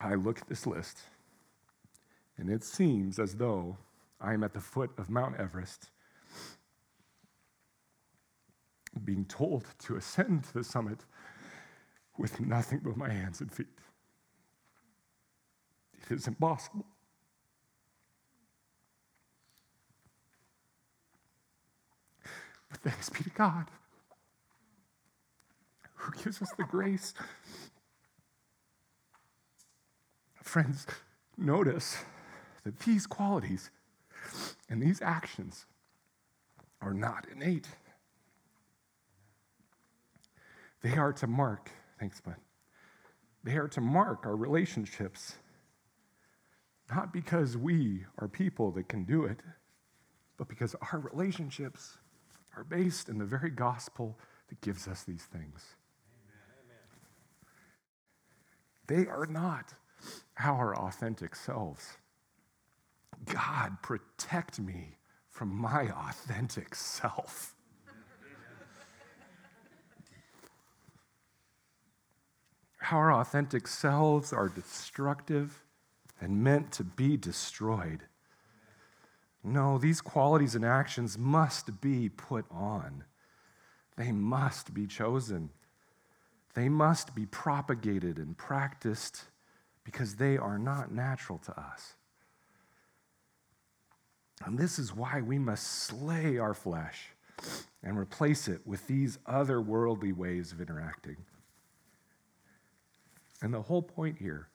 I look at this list, and it seems as though I am at the foot of Mount Everest, being told to ascend to the summit with nothing but my hands and feet. It is impossible. But thanks be to God who gives us the grace Friends, notice that these qualities and these actions are not innate. They are to mark, thanks, bud. They are to mark our relationships, not because we are people that can do it, but because our relationships are based in the very gospel that gives us these things. They are not our authentic selves. God, protect me from my authentic self. Our authentic selves are destructive and meant to be destroyed. No, these qualities and actions must be put on. They must be chosen. They must be propagated and practiced because they are not natural to us. And this is why we must slay our flesh and replace it with these otherworldly ways of interacting. And the whole point here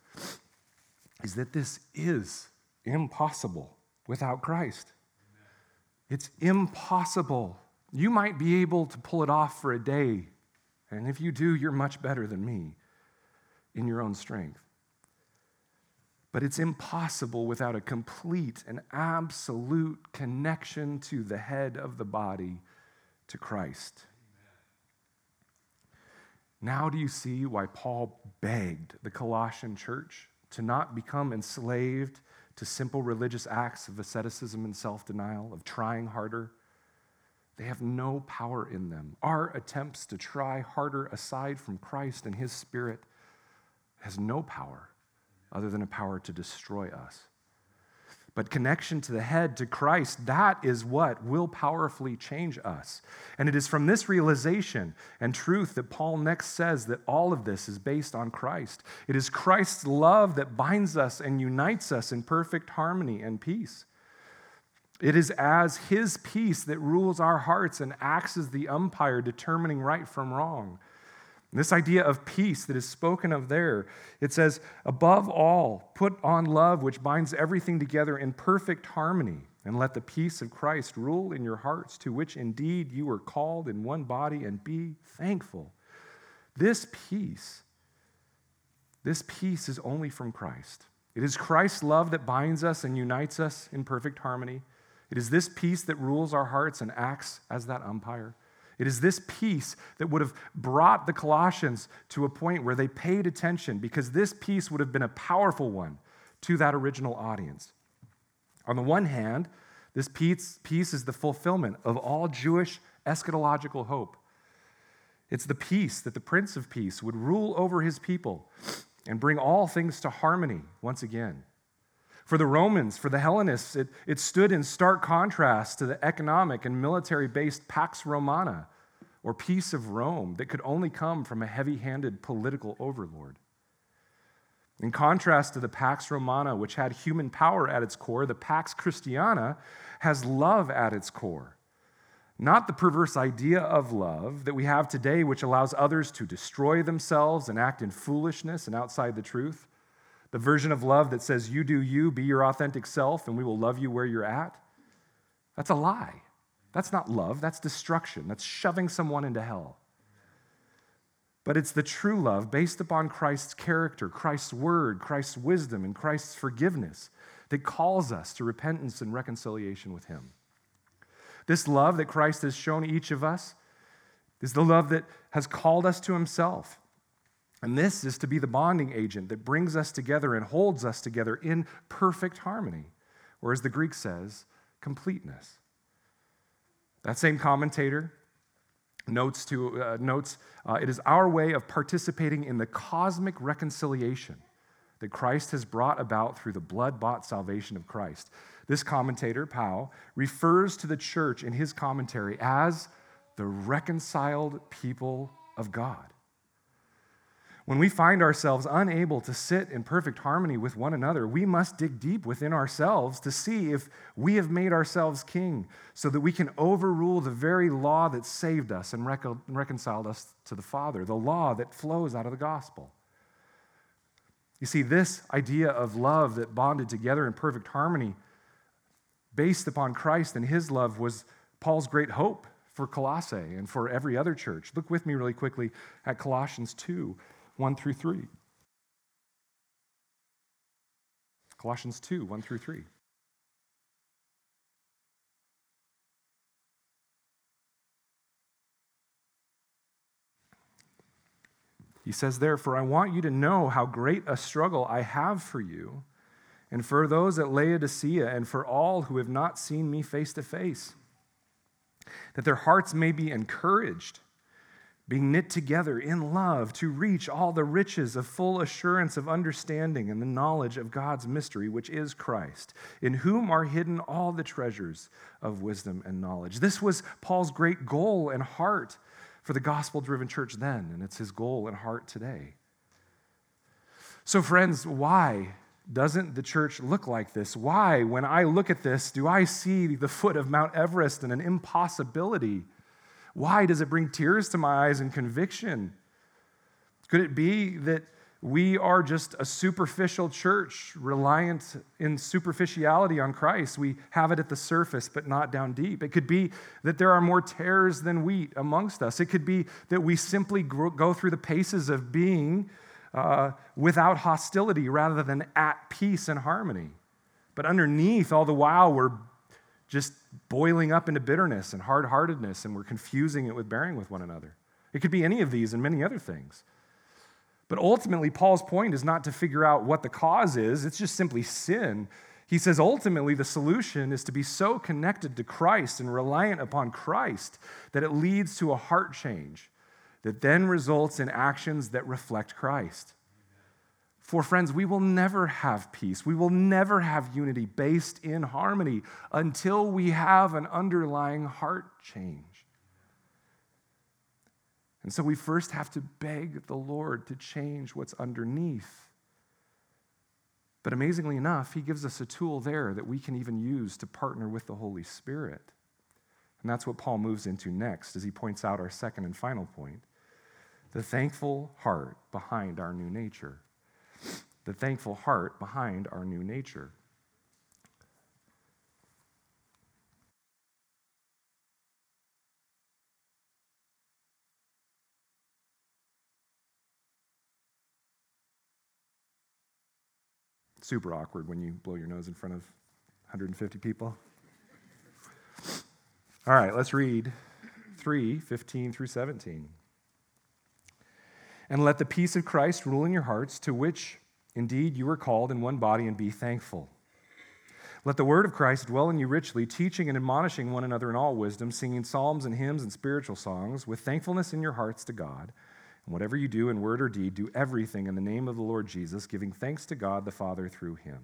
is that this is impossible without Christ. It's impossible. You might be able to pull it off for a day, and if you do, you're much better than me in your own strength. But it's impossible without a complete and absolute connection to the head of the body, to Christ. Now, do you see why Paul begged the Colossian church to not become enslaved to simple religious acts of asceticism and self denial, of trying harder? They have no power in them. Our attempts to try harder aside from Christ and His Spirit has no power other than a power to destroy us. But connection to the head, to Christ, that is what will powerfully change us. And it is from this realization and truth that Paul next says that all of this is based on Christ. It is Christ's love that binds us and unites us in perfect harmony and peace. It is as his peace that rules our hearts and acts as the umpire determining right from wrong. This idea of peace that is spoken of there, it says, above all, put on love, which binds everything together in perfect harmony, and let the peace of Christ rule in your hearts, to which indeed you were called in one body, and be thankful. This peace, this peace is only from Christ. It is Christ's love that binds us and unites us in perfect harmony. It is this peace that rules our hearts and acts as that umpire. It is this peace that would have brought the Colossians to a point where they paid attention because this peace would have been a powerful one to that original audience. On the one hand, this peace, peace is the fulfillment of all Jewish eschatological hope. It's the peace that the Prince of Peace would rule over his people and bring all things to harmony once again. For the Romans, for the Hellenists, it, it stood in stark contrast to the economic and military based Pax Romana, or peace of Rome, that could only come from a heavy handed political overlord. In contrast to the Pax Romana, which had human power at its core, the Pax Christiana has love at its core. Not the perverse idea of love that we have today, which allows others to destroy themselves and act in foolishness and outside the truth the version of love that says, You do you, be your authentic self, and we will love you where you're at, that's a lie. That's not love, that's destruction. That's shoving someone into hell. But it's the true love based upon Christ's character, Christ's word, Christ's wisdom, and Christ's forgiveness that calls us to repentance and reconciliation with Him. This love that Christ has shown each of us is the love that has called us to Himself. And this is to be the bonding agent that brings us together and holds us together in perfect harmony, or as the Greek says, completeness. That same commentator notes, to, uh, notes uh, it is our way of participating in the cosmic reconciliation that Christ has brought about through the blood bought salvation of Christ. This commentator, Powell, refers to the church in his commentary as the reconciled people of God. When we find ourselves unable to sit in perfect harmony with one another, we must dig deep within ourselves to see if we have made ourselves king so that we can overrule the very law that saved us and reconciled us to the Father, the law that flows out of the gospel. You see, this idea of love that bonded together in perfect harmony, based upon Christ and his love, was Paul's great hope for Colossae and for every other church. Look with me really quickly at Colossians 2. 1 through 3. Colossians 2, 1 through 3. He says, Therefore, I want you to know how great a struggle I have for you, and for those at Laodicea, and for all who have not seen me face to face, that their hearts may be encouraged being knit together in love to reach all the riches of full assurance of understanding and the knowledge of God's mystery, which is Christ, in whom are hidden all the treasures of wisdom and knowledge. This was Paul's great goal and heart for the gospel driven church then, and it's his goal and heart today. So, friends, why doesn't the church look like this? Why, when I look at this, do I see the foot of Mount Everest and an impossibility? Why does it bring tears to my eyes and conviction? Could it be that we are just a superficial church, reliant in superficiality on Christ? We have it at the surface, but not down deep. It could be that there are more tares than wheat amongst us. It could be that we simply go through the paces of being uh, without hostility rather than at peace and harmony. But underneath, all the while, we're just boiling up into bitterness and hard heartedness, and we're confusing it with bearing with one another. It could be any of these and many other things. But ultimately, Paul's point is not to figure out what the cause is, it's just simply sin. He says ultimately the solution is to be so connected to Christ and reliant upon Christ that it leads to a heart change that then results in actions that reflect Christ. For friends, we will never have peace. We will never have unity based in harmony until we have an underlying heart change. And so we first have to beg the Lord to change what's underneath. But amazingly enough, He gives us a tool there that we can even use to partner with the Holy Spirit. And that's what Paul moves into next as he points out our second and final point the thankful heart behind our new nature the thankful heart behind our new nature. super awkward when you blow your nose in front of 150 people. All right, let's read 3 15 through 17. And let the peace of Christ rule in your hearts, to which indeed you are called in one body, and be thankful. Let the word of Christ dwell in you richly, teaching and admonishing one another in all wisdom, singing psalms and hymns and spiritual songs, with thankfulness in your hearts to God. And whatever you do in word or deed, do everything in the name of the Lord Jesus, giving thanks to God the Father through him.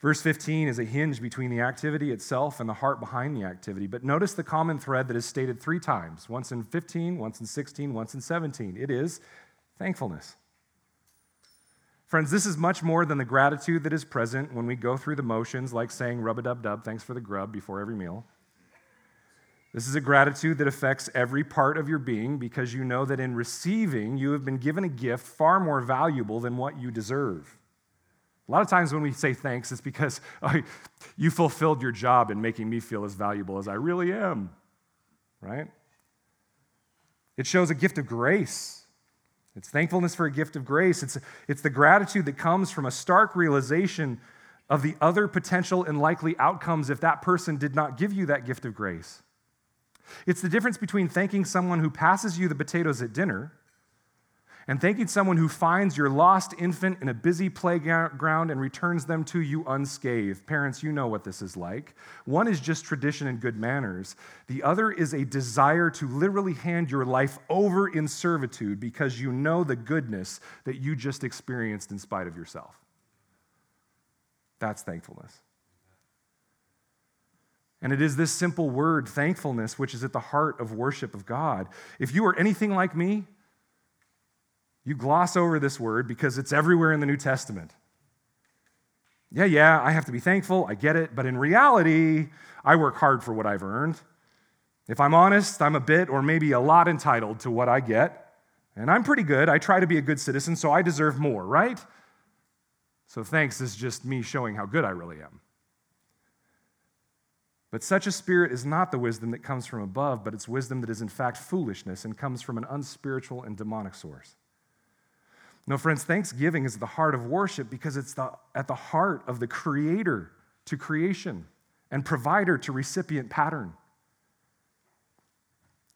Verse 15 is a hinge between the activity itself and the heart behind the activity. But notice the common thread that is stated three times once in 15, once in 16, once in 17. It is thankfulness. Friends, this is much more than the gratitude that is present when we go through the motions, like saying rub a dub dub, thanks for the grub before every meal. This is a gratitude that affects every part of your being because you know that in receiving, you have been given a gift far more valuable than what you deserve. A lot of times when we say thanks, it's because oh, you fulfilled your job in making me feel as valuable as I really am, right? It shows a gift of grace. It's thankfulness for a gift of grace. It's, it's the gratitude that comes from a stark realization of the other potential and likely outcomes if that person did not give you that gift of grace. It's the difference between thanking someone who passes you the potatoes at dinner and thanking someone who finds your lost infant in a busy playground and returns them to you unscathed. Parents, you know what this is like. One is just tradition and good manners, the other is a desire to literally hand your life over in servitude because you know the goodness that you just experienced in spite of yourself. That's thankfulness. And it is this simple word, thankfulness, which is at the heart of worship of God. If you are anything like me, you gloss over this word because it's everywhere in the New Testament. Yeah, yeah, I have to be thankful, I get it, but in reality, I work hard for what I've earned. If I'm honest, I'm a bit or maybe a lot entitled to what I get. And I'm pretty good. I try to be a good citizen, so I deserve more, right? So thanks is just me showing how good I really am. But such a spirit is not the wisdom that comes from above, but it's wisdom that is in fact foolishness and comes from an unspiritual and demonic source. No, friends, thanksgiving is the heart of worship because it's the, at the heart of the creator to creation and provider to recipient pattern.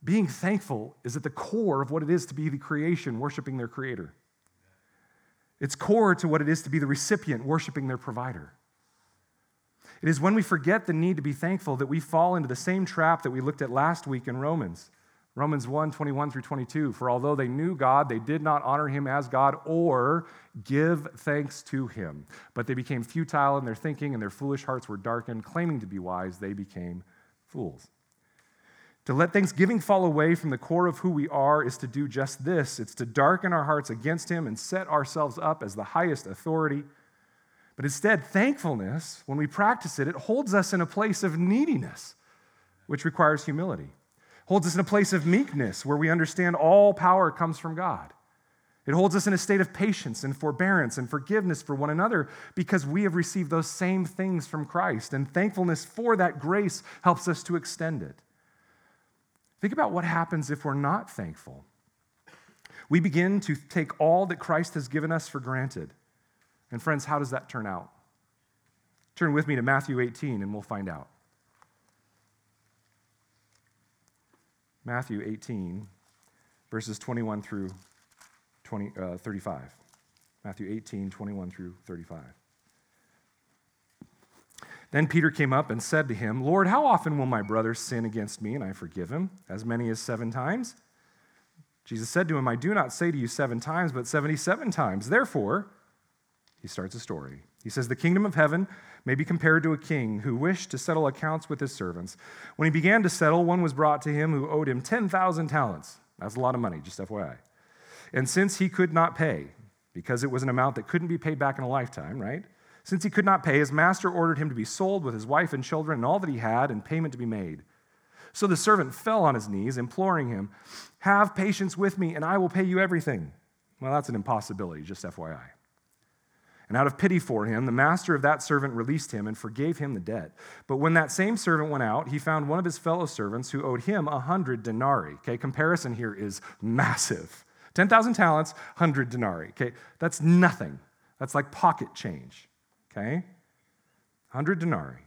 being thankful is at the core of what it is to be the creation worshiping their creator. It's core to what it is to be the recipient worshiping their provider. It is when we forget the need to be thankful that we fall into the same trap that we looked at last week in Romans. Romans 1 21 through 22. For although they knew God, they did not honor him as God or give thanks to him. But they became futile in their thinking, and their foolish hearts were darkened. Claiming to be wise, they became fools. To let thanksgiving fall away from the core of who we are is to do just this it's to darken our hearts against Him and set ourselves up as the highest authority. But instead, thankfulness, when we practice it, it holds us in a place of neediness, which requires humility. Holds us in a place of meekness, where we understand all power comes from God. It holds us in a state of patience and forbearance and forgiveness for one another because we have received those same things from Christ. And thankfulness for that grace helps us to extend it. Think about what happens if we're not thankful. We begin to take all that Christ has given us for granted. And, friends, how does that turn out? Turn with me to Matthew 18 and we'll find out. Matthew 18, verses 21 through 20, uh, 35. Matthew 18, 21 through 35. Then Peter came up and said to him, Lord, how often will my brother sin against me and I forgive him? As many as seven times? Jesus said to him, I do not say to you seven times, but 77 times. Therefore, he starts a story. He says, The kingdom of heaven may be compared to a king who wished to settle accounts with his servants. When he began to settle, one was brought to him who owed him 10,000 talents. That's a lot of money, just FYI. And since he could not pay, because it was an amount that couldn't be paid back in a lifetime, right? Since he could not pay, his master ordered him to be sold with his wife and children and all that he had, and payment to be made. So the servant fell on his knees, imploring him, Have patience with me, and I will pay you everything. Well, that's an impossibility, just FYI. And out of pity for him, the master of that servant released him and forgave him the debt. But when that same servant went out, he found one of his fellow servants who owed him a hundred denarii. Okay, comparison here is massive. 10,000 talents, 100 denarii. Okay, that's nothing. That's like pocket change okay? 100 denarii.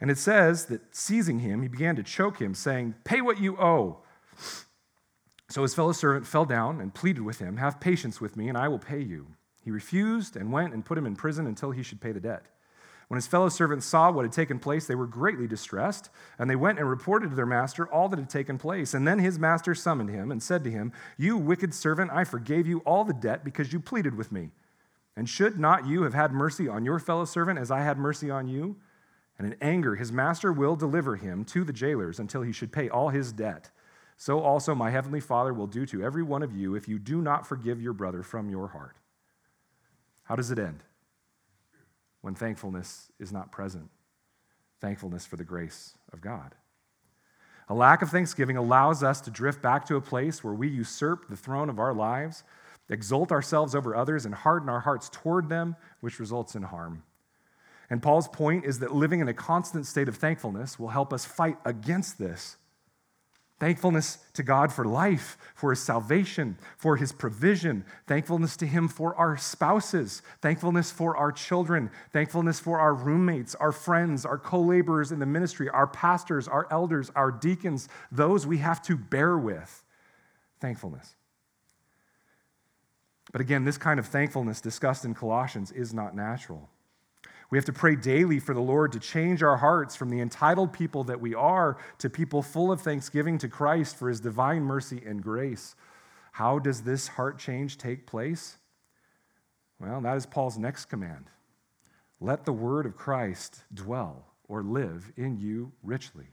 And it says that seizing him, he began to choke him, saying, Pay what you owe. So his fellow servant fell down and pleaded with him, Have patience with me, and I will pay you. He refused and went and put him in prison until he should pay the debt. When his fellow servants saw what had taken place, they were greatly distressed, and they went and reported to their master all that had taken place. And then his master summoned him and said to him, You wicked servant, I forgave you all the debt because you pleaded with me. And should not you have had mercy on your fellow servant as I had mercy on you? And in anger, his master will deliver him to the jailers until he should pay all his debt. So also my heavenly Father will do to every one of you if you do not forgive your brother from your heart. How does it end? When thankfulness is not present. Thankfulness for the grace of God. A lack of thanksgiving allows us to drift back to a place where we usurp the throne of our lives exalt ourselves over others, and harden our hearts toward them, which results in harm. And Paul's point is that living in a constant state of thankfulness will help us fight against this. Thankfulness to God for life, for his salvation, for his provision. Thankfulness to him for our spouses. Thankfulness for our children. Thankfulness for our roommates, our friends, our co laborers in the ministry, our pastors, our elders, our deacons, those we have to bear with. Thankfulness. But again, this kind of thankfulness discussed in Colossians is not natural. We have to pray daily for the Lord to change our hearts from the entitled people that we are to people full of thanksgiving to Christ for his divine mercy and grace. How does this heart change take place? Well, that is Paul's next command. Let the word of Christ dwell or live in you richly.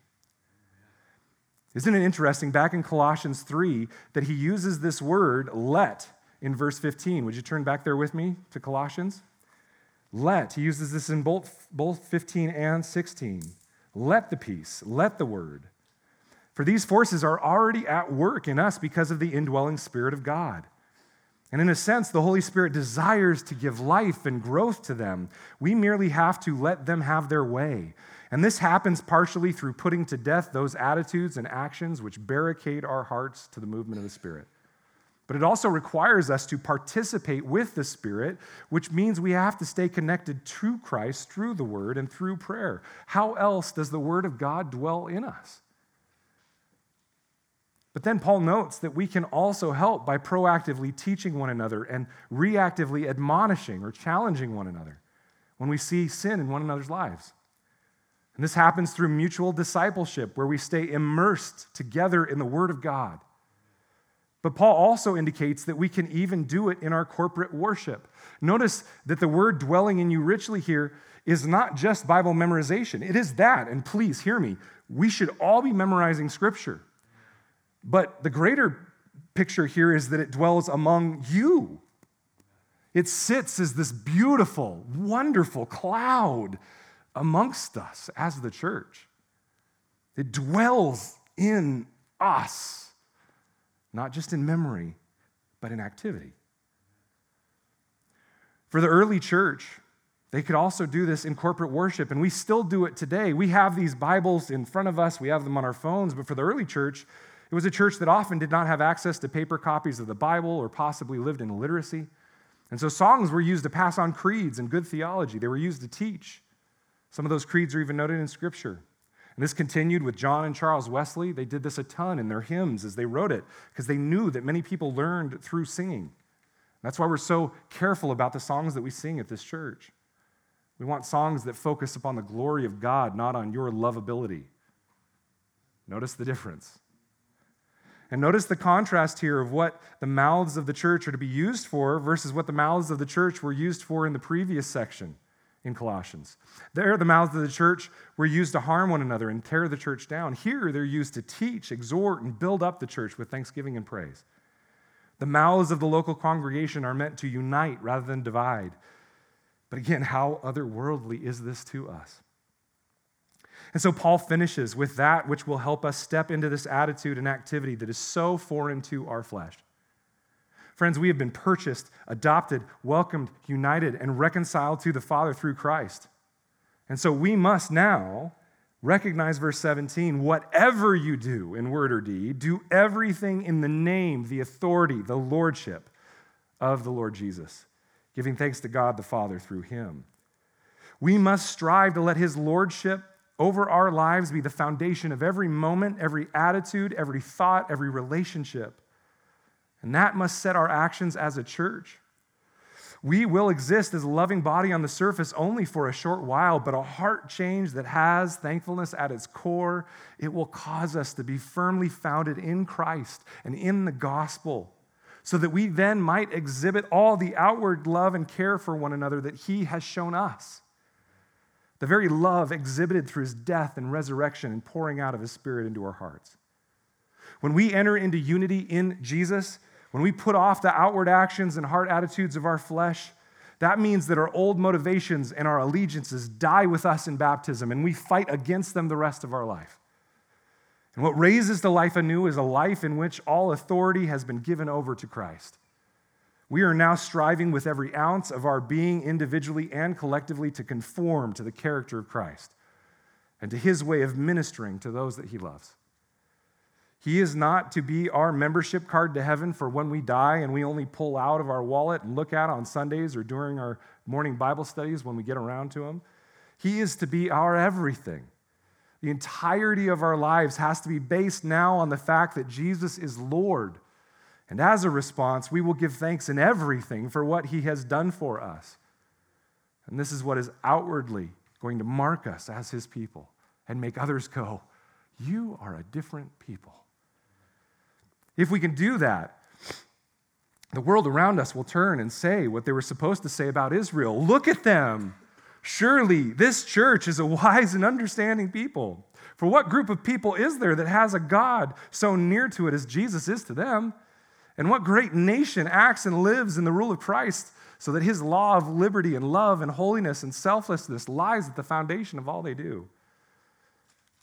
Isn't it interesting back in Colossians 3 that he uses this word, let, in verse 15. Would you turn back there with me to Colossians? Let, he uses this in both, both 15 and 16. Let the peace, let the word. For these forces are already at work in us because of the indwelling Spirit of God. And in a sense, the Holy Spirit desires to give life and growth to them. We merely have to let them have their way. And this happens partially through putting to death those attitudes and actions which barricade our hearts to the movement of the Spirit. But it also requires us to participate with the Spirit, which means we have to stay connected to Christ through the Word and through prayer. How else does the Word of God dwell in us? But then Paul notes that we can also help by proactively teaching one another and reactively admonishing or challenging one another when we see sin in one another's lives. And this happens through mutual discipleship, where we stay immersed together in the Word of God. But Paul also indicates that we can even do it in our corporate worship. Notice that the word dwelling in you richly here is not just Bible memorization, it is that. And please hear me, we should all be memorizing Scripture. But the greater picture here is that it dwells among you. It sits as this beautiful, wonderful cloud amongst us as the church. It dwells in us, not just in memory, but in activity. For the early church, they could also do this in corporate worship, and we still do it today. We have these Bibles in front of us, we have them on our phones, but for the early church, it was a church that often did not have access to paper copies of the Bible or possibly lived in illiteracy. And so songs were used to pass on creeds and good theology, they were used to teach. Some of those creeds are even noted in Scripture. And this continued with John and Charles Wesley. They did this a ton in their hymns as they wrote it because they knew that many people learned through singing. That's why we're so careful about the songs that we sing at this church. We want songs that focus upon the glory of God, not on your lovability. Notice the difference. And notice the contrast here of what the mouths of the church are to be used for versus what the mouths of the church were used for in the previous section in Colossians. There, the mouths of the church were used to harm one another and tear the church down. Here, they're used to teach, exhort, and build up the church with thanksgiving and praise. The mouths of the local congregation are meant to unite rather than divide. But again, how otherworldly is this to us? And so Paul finishes with that which will help us step into this attitude and activity that is so foreign to our flesh. Friends, we have been purchased, adopted, welcomed, united, and reconciled to the Father through Christ. And so we must now recognize verse 17 whatever you do in word or deed, do everything in the name, the authority, the lordship of the Lord Jesus, giving thanks to God the Father through him. We must strive to let his lordship over our lives be the foundation of every moment, every attitude, every thought, every relationship. And that must set our actions as a church. We will exist as a loving body on the surface only for a short while, but a heart change that has thankfulness at its core, it will cause us to be firmly founded in Christ and in the gospel, so that we then might exhibit all the outward love and care for one another that He has shown us the very love exhibited through his death and resurrection and pouring out of his spirit into our hearts. When we enter into unity in Jesus, when we put off the outward actions and heart attitudes of our flesh, that means that our old motivations and our allegiances die with us in baptism and we fight against them the rest of our life. And what raises the life anew is a life in which all authority has been given over to Christ. We are now striving with every ounce of our being individually and collectively to conform to the character of Christ and to his way of ministering to those that he loves. He is not to be our membership card to heaven for when we die and we only pull out of our wallet and look at on Sundays or during our morning Bible studies when we get around to him. He is to be our everything. The entirety of our lives has to be based now on the fact that Jesus is Lord and as a response, we will give thanks in everything for what he has done for us. And this is what is outwardly going to mark us as his people and make others go, You are a different people. If we can do that, the world around us will turn and say what they were supposed to say about Israel. Look at them. Surely this church is a wise and understanding people. For what group of people is there that has a God so near to it as Jesus is to them? And what great nation acts and lives in the rule of Christ so that his law of liberty and love and holiness and selflessness lies at the foundation of all they do?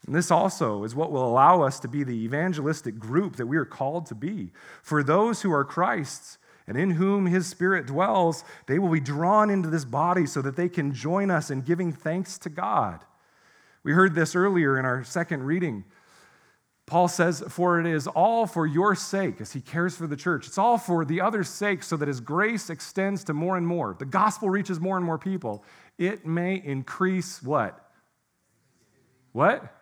And this also is what will allow us to be the evangelistic group that we are called to be. For those who are Christ's and in whom his spirit dwells, they will be drawn into this body so that they can join us in giving thanks to God. We heard this earlier in our second reading Paul says, For it is all for your sake, as he cares for the church. It's all for the other's sake, so that his grace extends to more and more. The gospel reaches more and more people. It may increase what? What?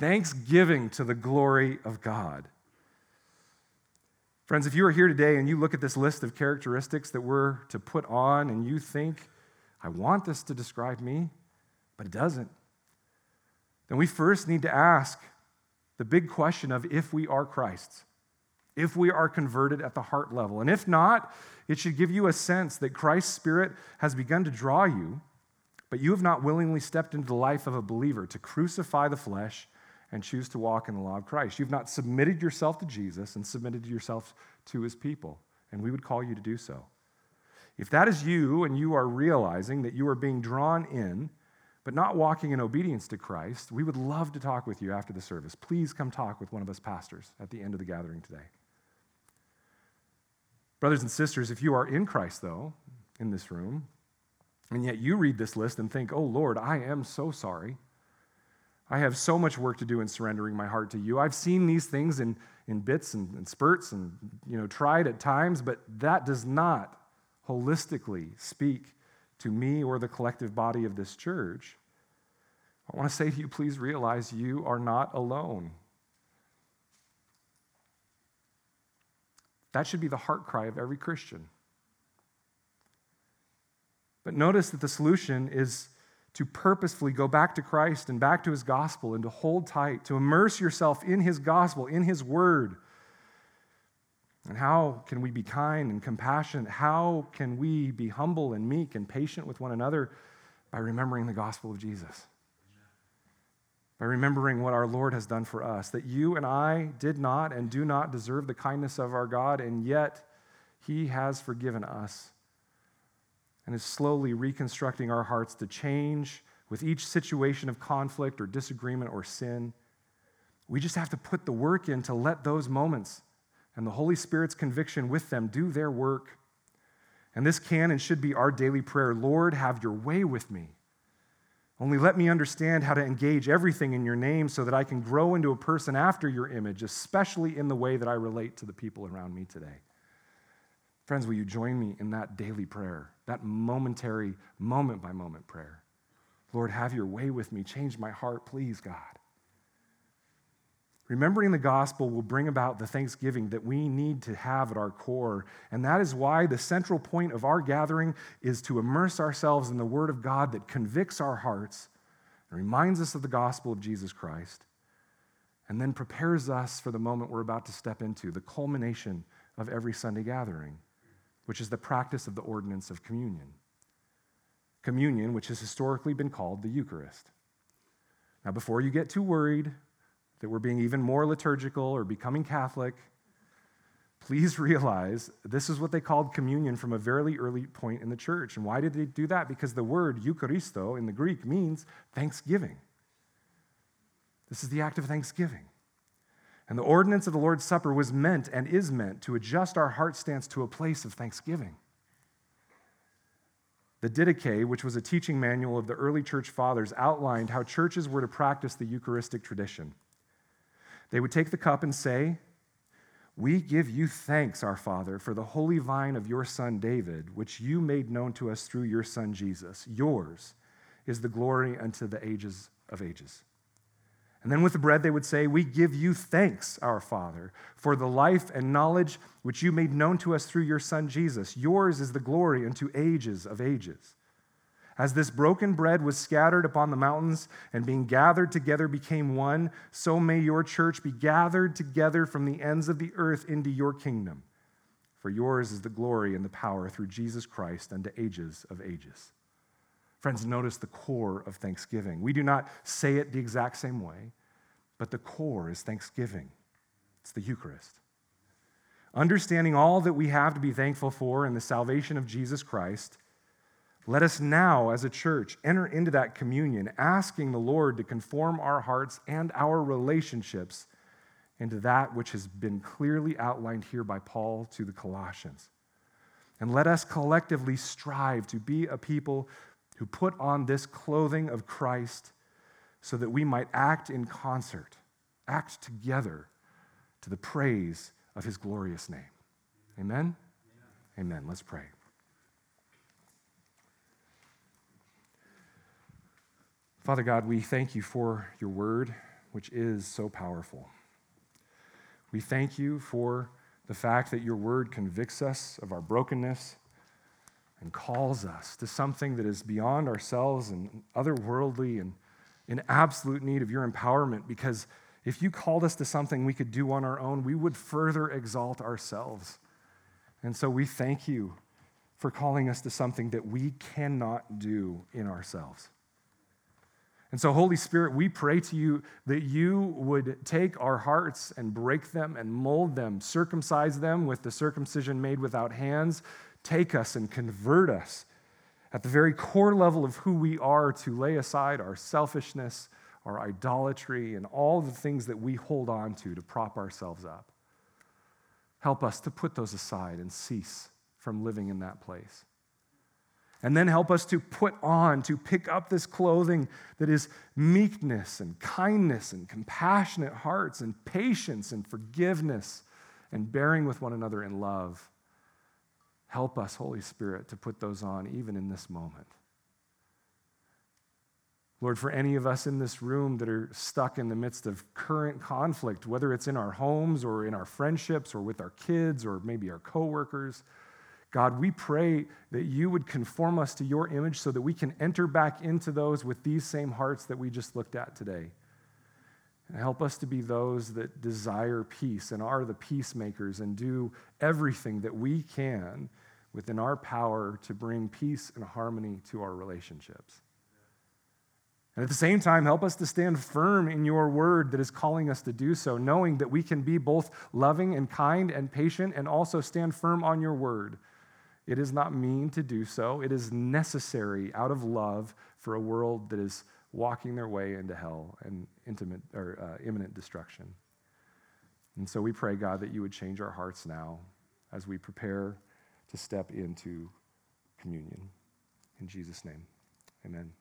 Thanksgiving to the glory of God. Friends, if you are here today and you look at this list of characteristics that we're to put on and you think, I want this to describe me, but it doesn't, then we first need to ask the big question of if we are Christ's, if we are converted at the heart level. And if not, it should give you a sense that Christ's Spirit has begun to draw you, but you have not willingly stepped into the life of a believer to crucify the flesh and choose to walk in the law of Christ. You've not submitted yourself to Jesus and submitted yourself to his people, and we would call you to do so. If that is you and you are realizing that you are being drawn in, but not walking in obedience to Christ, we would love to talk with you after the service. Please come talk with one of us pastors at the end of the gathering today. Brothers and sisters, if you are in Christ, though, in this room, and yet you read this list and think, oh Lord, I am so sorry. I have so much work to do in surrendering my heart to you. I've seen these things in, in bits and, and spurts and you know tried at times, but that does not holistically speak to me or the collective body of this church. I want to say to you, please realize you are not alone. That should be the heart cry of every Christian. But notice that the solution is to purposefully go back to Christ and back to his gospel and to hold tight, to immerse yourself in his gospel, in his word. And how can we be kind and compassionate? How can we be humble and meek and patient with one another? By remembering the gospel of Jesus. By remembering what our Lord has done for us, that you and I did not and do not deserve the kindness of our God, and yet he has forgiven us and is slowly reconstructing our hearts to change with each situation of conflict or disagreement or sin. We just have to put the work in to let those moments and the Holy Spirit's conviction with them do their work. And this can and should be our daily prayer Lord, have your way with me. Only let me understand how to engage everything in your name so that I can grow into a person after your image, especially in the way that I relate to the people around me today. Friends, will you join me in that daily prayer, that momentary, moment by moment prayer? Lord, have your way with me. Change my heart, please, God. Remembering the gospel will bring about the thanksgiving that we need to have at our core. And that is why the central point of our gathering is to immerse ourselves in the Word of God that convicts our hearts and reminds us of the gospel of Jesus Christ, and then prepares us for the moment we're about to step into, the culmination of every Sunday gathering which is the practice of the ordinance of communion. Communion, which has historically been called the Eucharist. Now, before you get too worried that we're being even more liturgical or becoming Catholic, please realize this is what they called communion from a very early point in the church. And why did they do that? Because the word Eucharisto in the Greek means thanksgiving. This is the act of thanksgiving. And the ordinance of the Lord's Supper was meant and is meant to adjust our heart stance to a place of thanksgiving. The Didache, which was a teaching manual of the early church fathers, outlined how churches were to practice the Eucharistic tradition. They would take the cup and say, We give you thanks, our Father, for the holy vine of your Son David, which you made known to us through your Son Jesus. Yours is the glory unto the ages of ages. And then with the bread, they would say, We give you thanks, our Father, for the life and knowledge which you made known to us through your Son Jesus. Yours is the glory unto ages of ages. As this broken bread was scattered upon the mountains and being gathered together became one, so may your church be gathered together from the ends of the earth into your kingdom. For yours is the glory and the power through Jesus Christ unto ages of ages. Friends, notice the core of thanksgiving. We do not say it the exact same way, but the core is thanksgiving. It's the Eucharist. Understanding all that we have to be thankful for in the salvation of Jesus Christ, let us now, as a church, enter into that communion, asking the Lord to conform our hearts and our relationships into that which has been clearly outlined here by Paul to the Colossians. And let us collectively strive to be a people who put on this clothing of Christ so that we might act in concert, act together to the praise of his glorious name. Amen? Amen. Let's pray. Father God, we thank you for your word, which is so powerful. We thank you for the fact that your word convicts us of our brokenness and calls us to something that is beyond ourselves and otherworldly and in absolute need of your empowerment because if you called us to something we could do on our own, we would further exalt ourselves. And so we thank you for calling us to something that we cannot do in ourselves. And so, Holy Spirit, we pray to you that you would take our hearts and break them and mold them, circumcise them with the circumcision made without hands, take us and convert us at the very core level of who we are to lay aside our selfishness, our idolatry, and all the things that we hold on to to prop ourselves up. Help us to put those aside and cease from living in that place. And then help us to put on, to pick up this clothing that is meekness and kindness and compassionate hearts and patience and forgiveness and bearing with one another in love. Help us, Holy Spirit, to put those on even in this moment. Lord, for any of us in this room that are stuck in the midst of current conflict, whether it's in our homes or in our friendships or with our kids or maybe our coworkers, God, we pray that you would conform us to your image so that we can enter back into those with these same hearts that we just looked at today. And help us to be those that desire peace and are the peacemakers and do everything that we can within our power to bring peace and harmony to our relationships. And at the same time, help us to stand firm in your word that is calling us to do so, knowing that we can be both loving and kind and patient and also stand firm on your word. It is not mean to do so, it is necessary out of love for a world that is walking their way into hell and intimate, or, uh, imminent destruction. And so we pray, God, that you would change our hearts now as we prepare to step into communion. In Jesus' name, amen.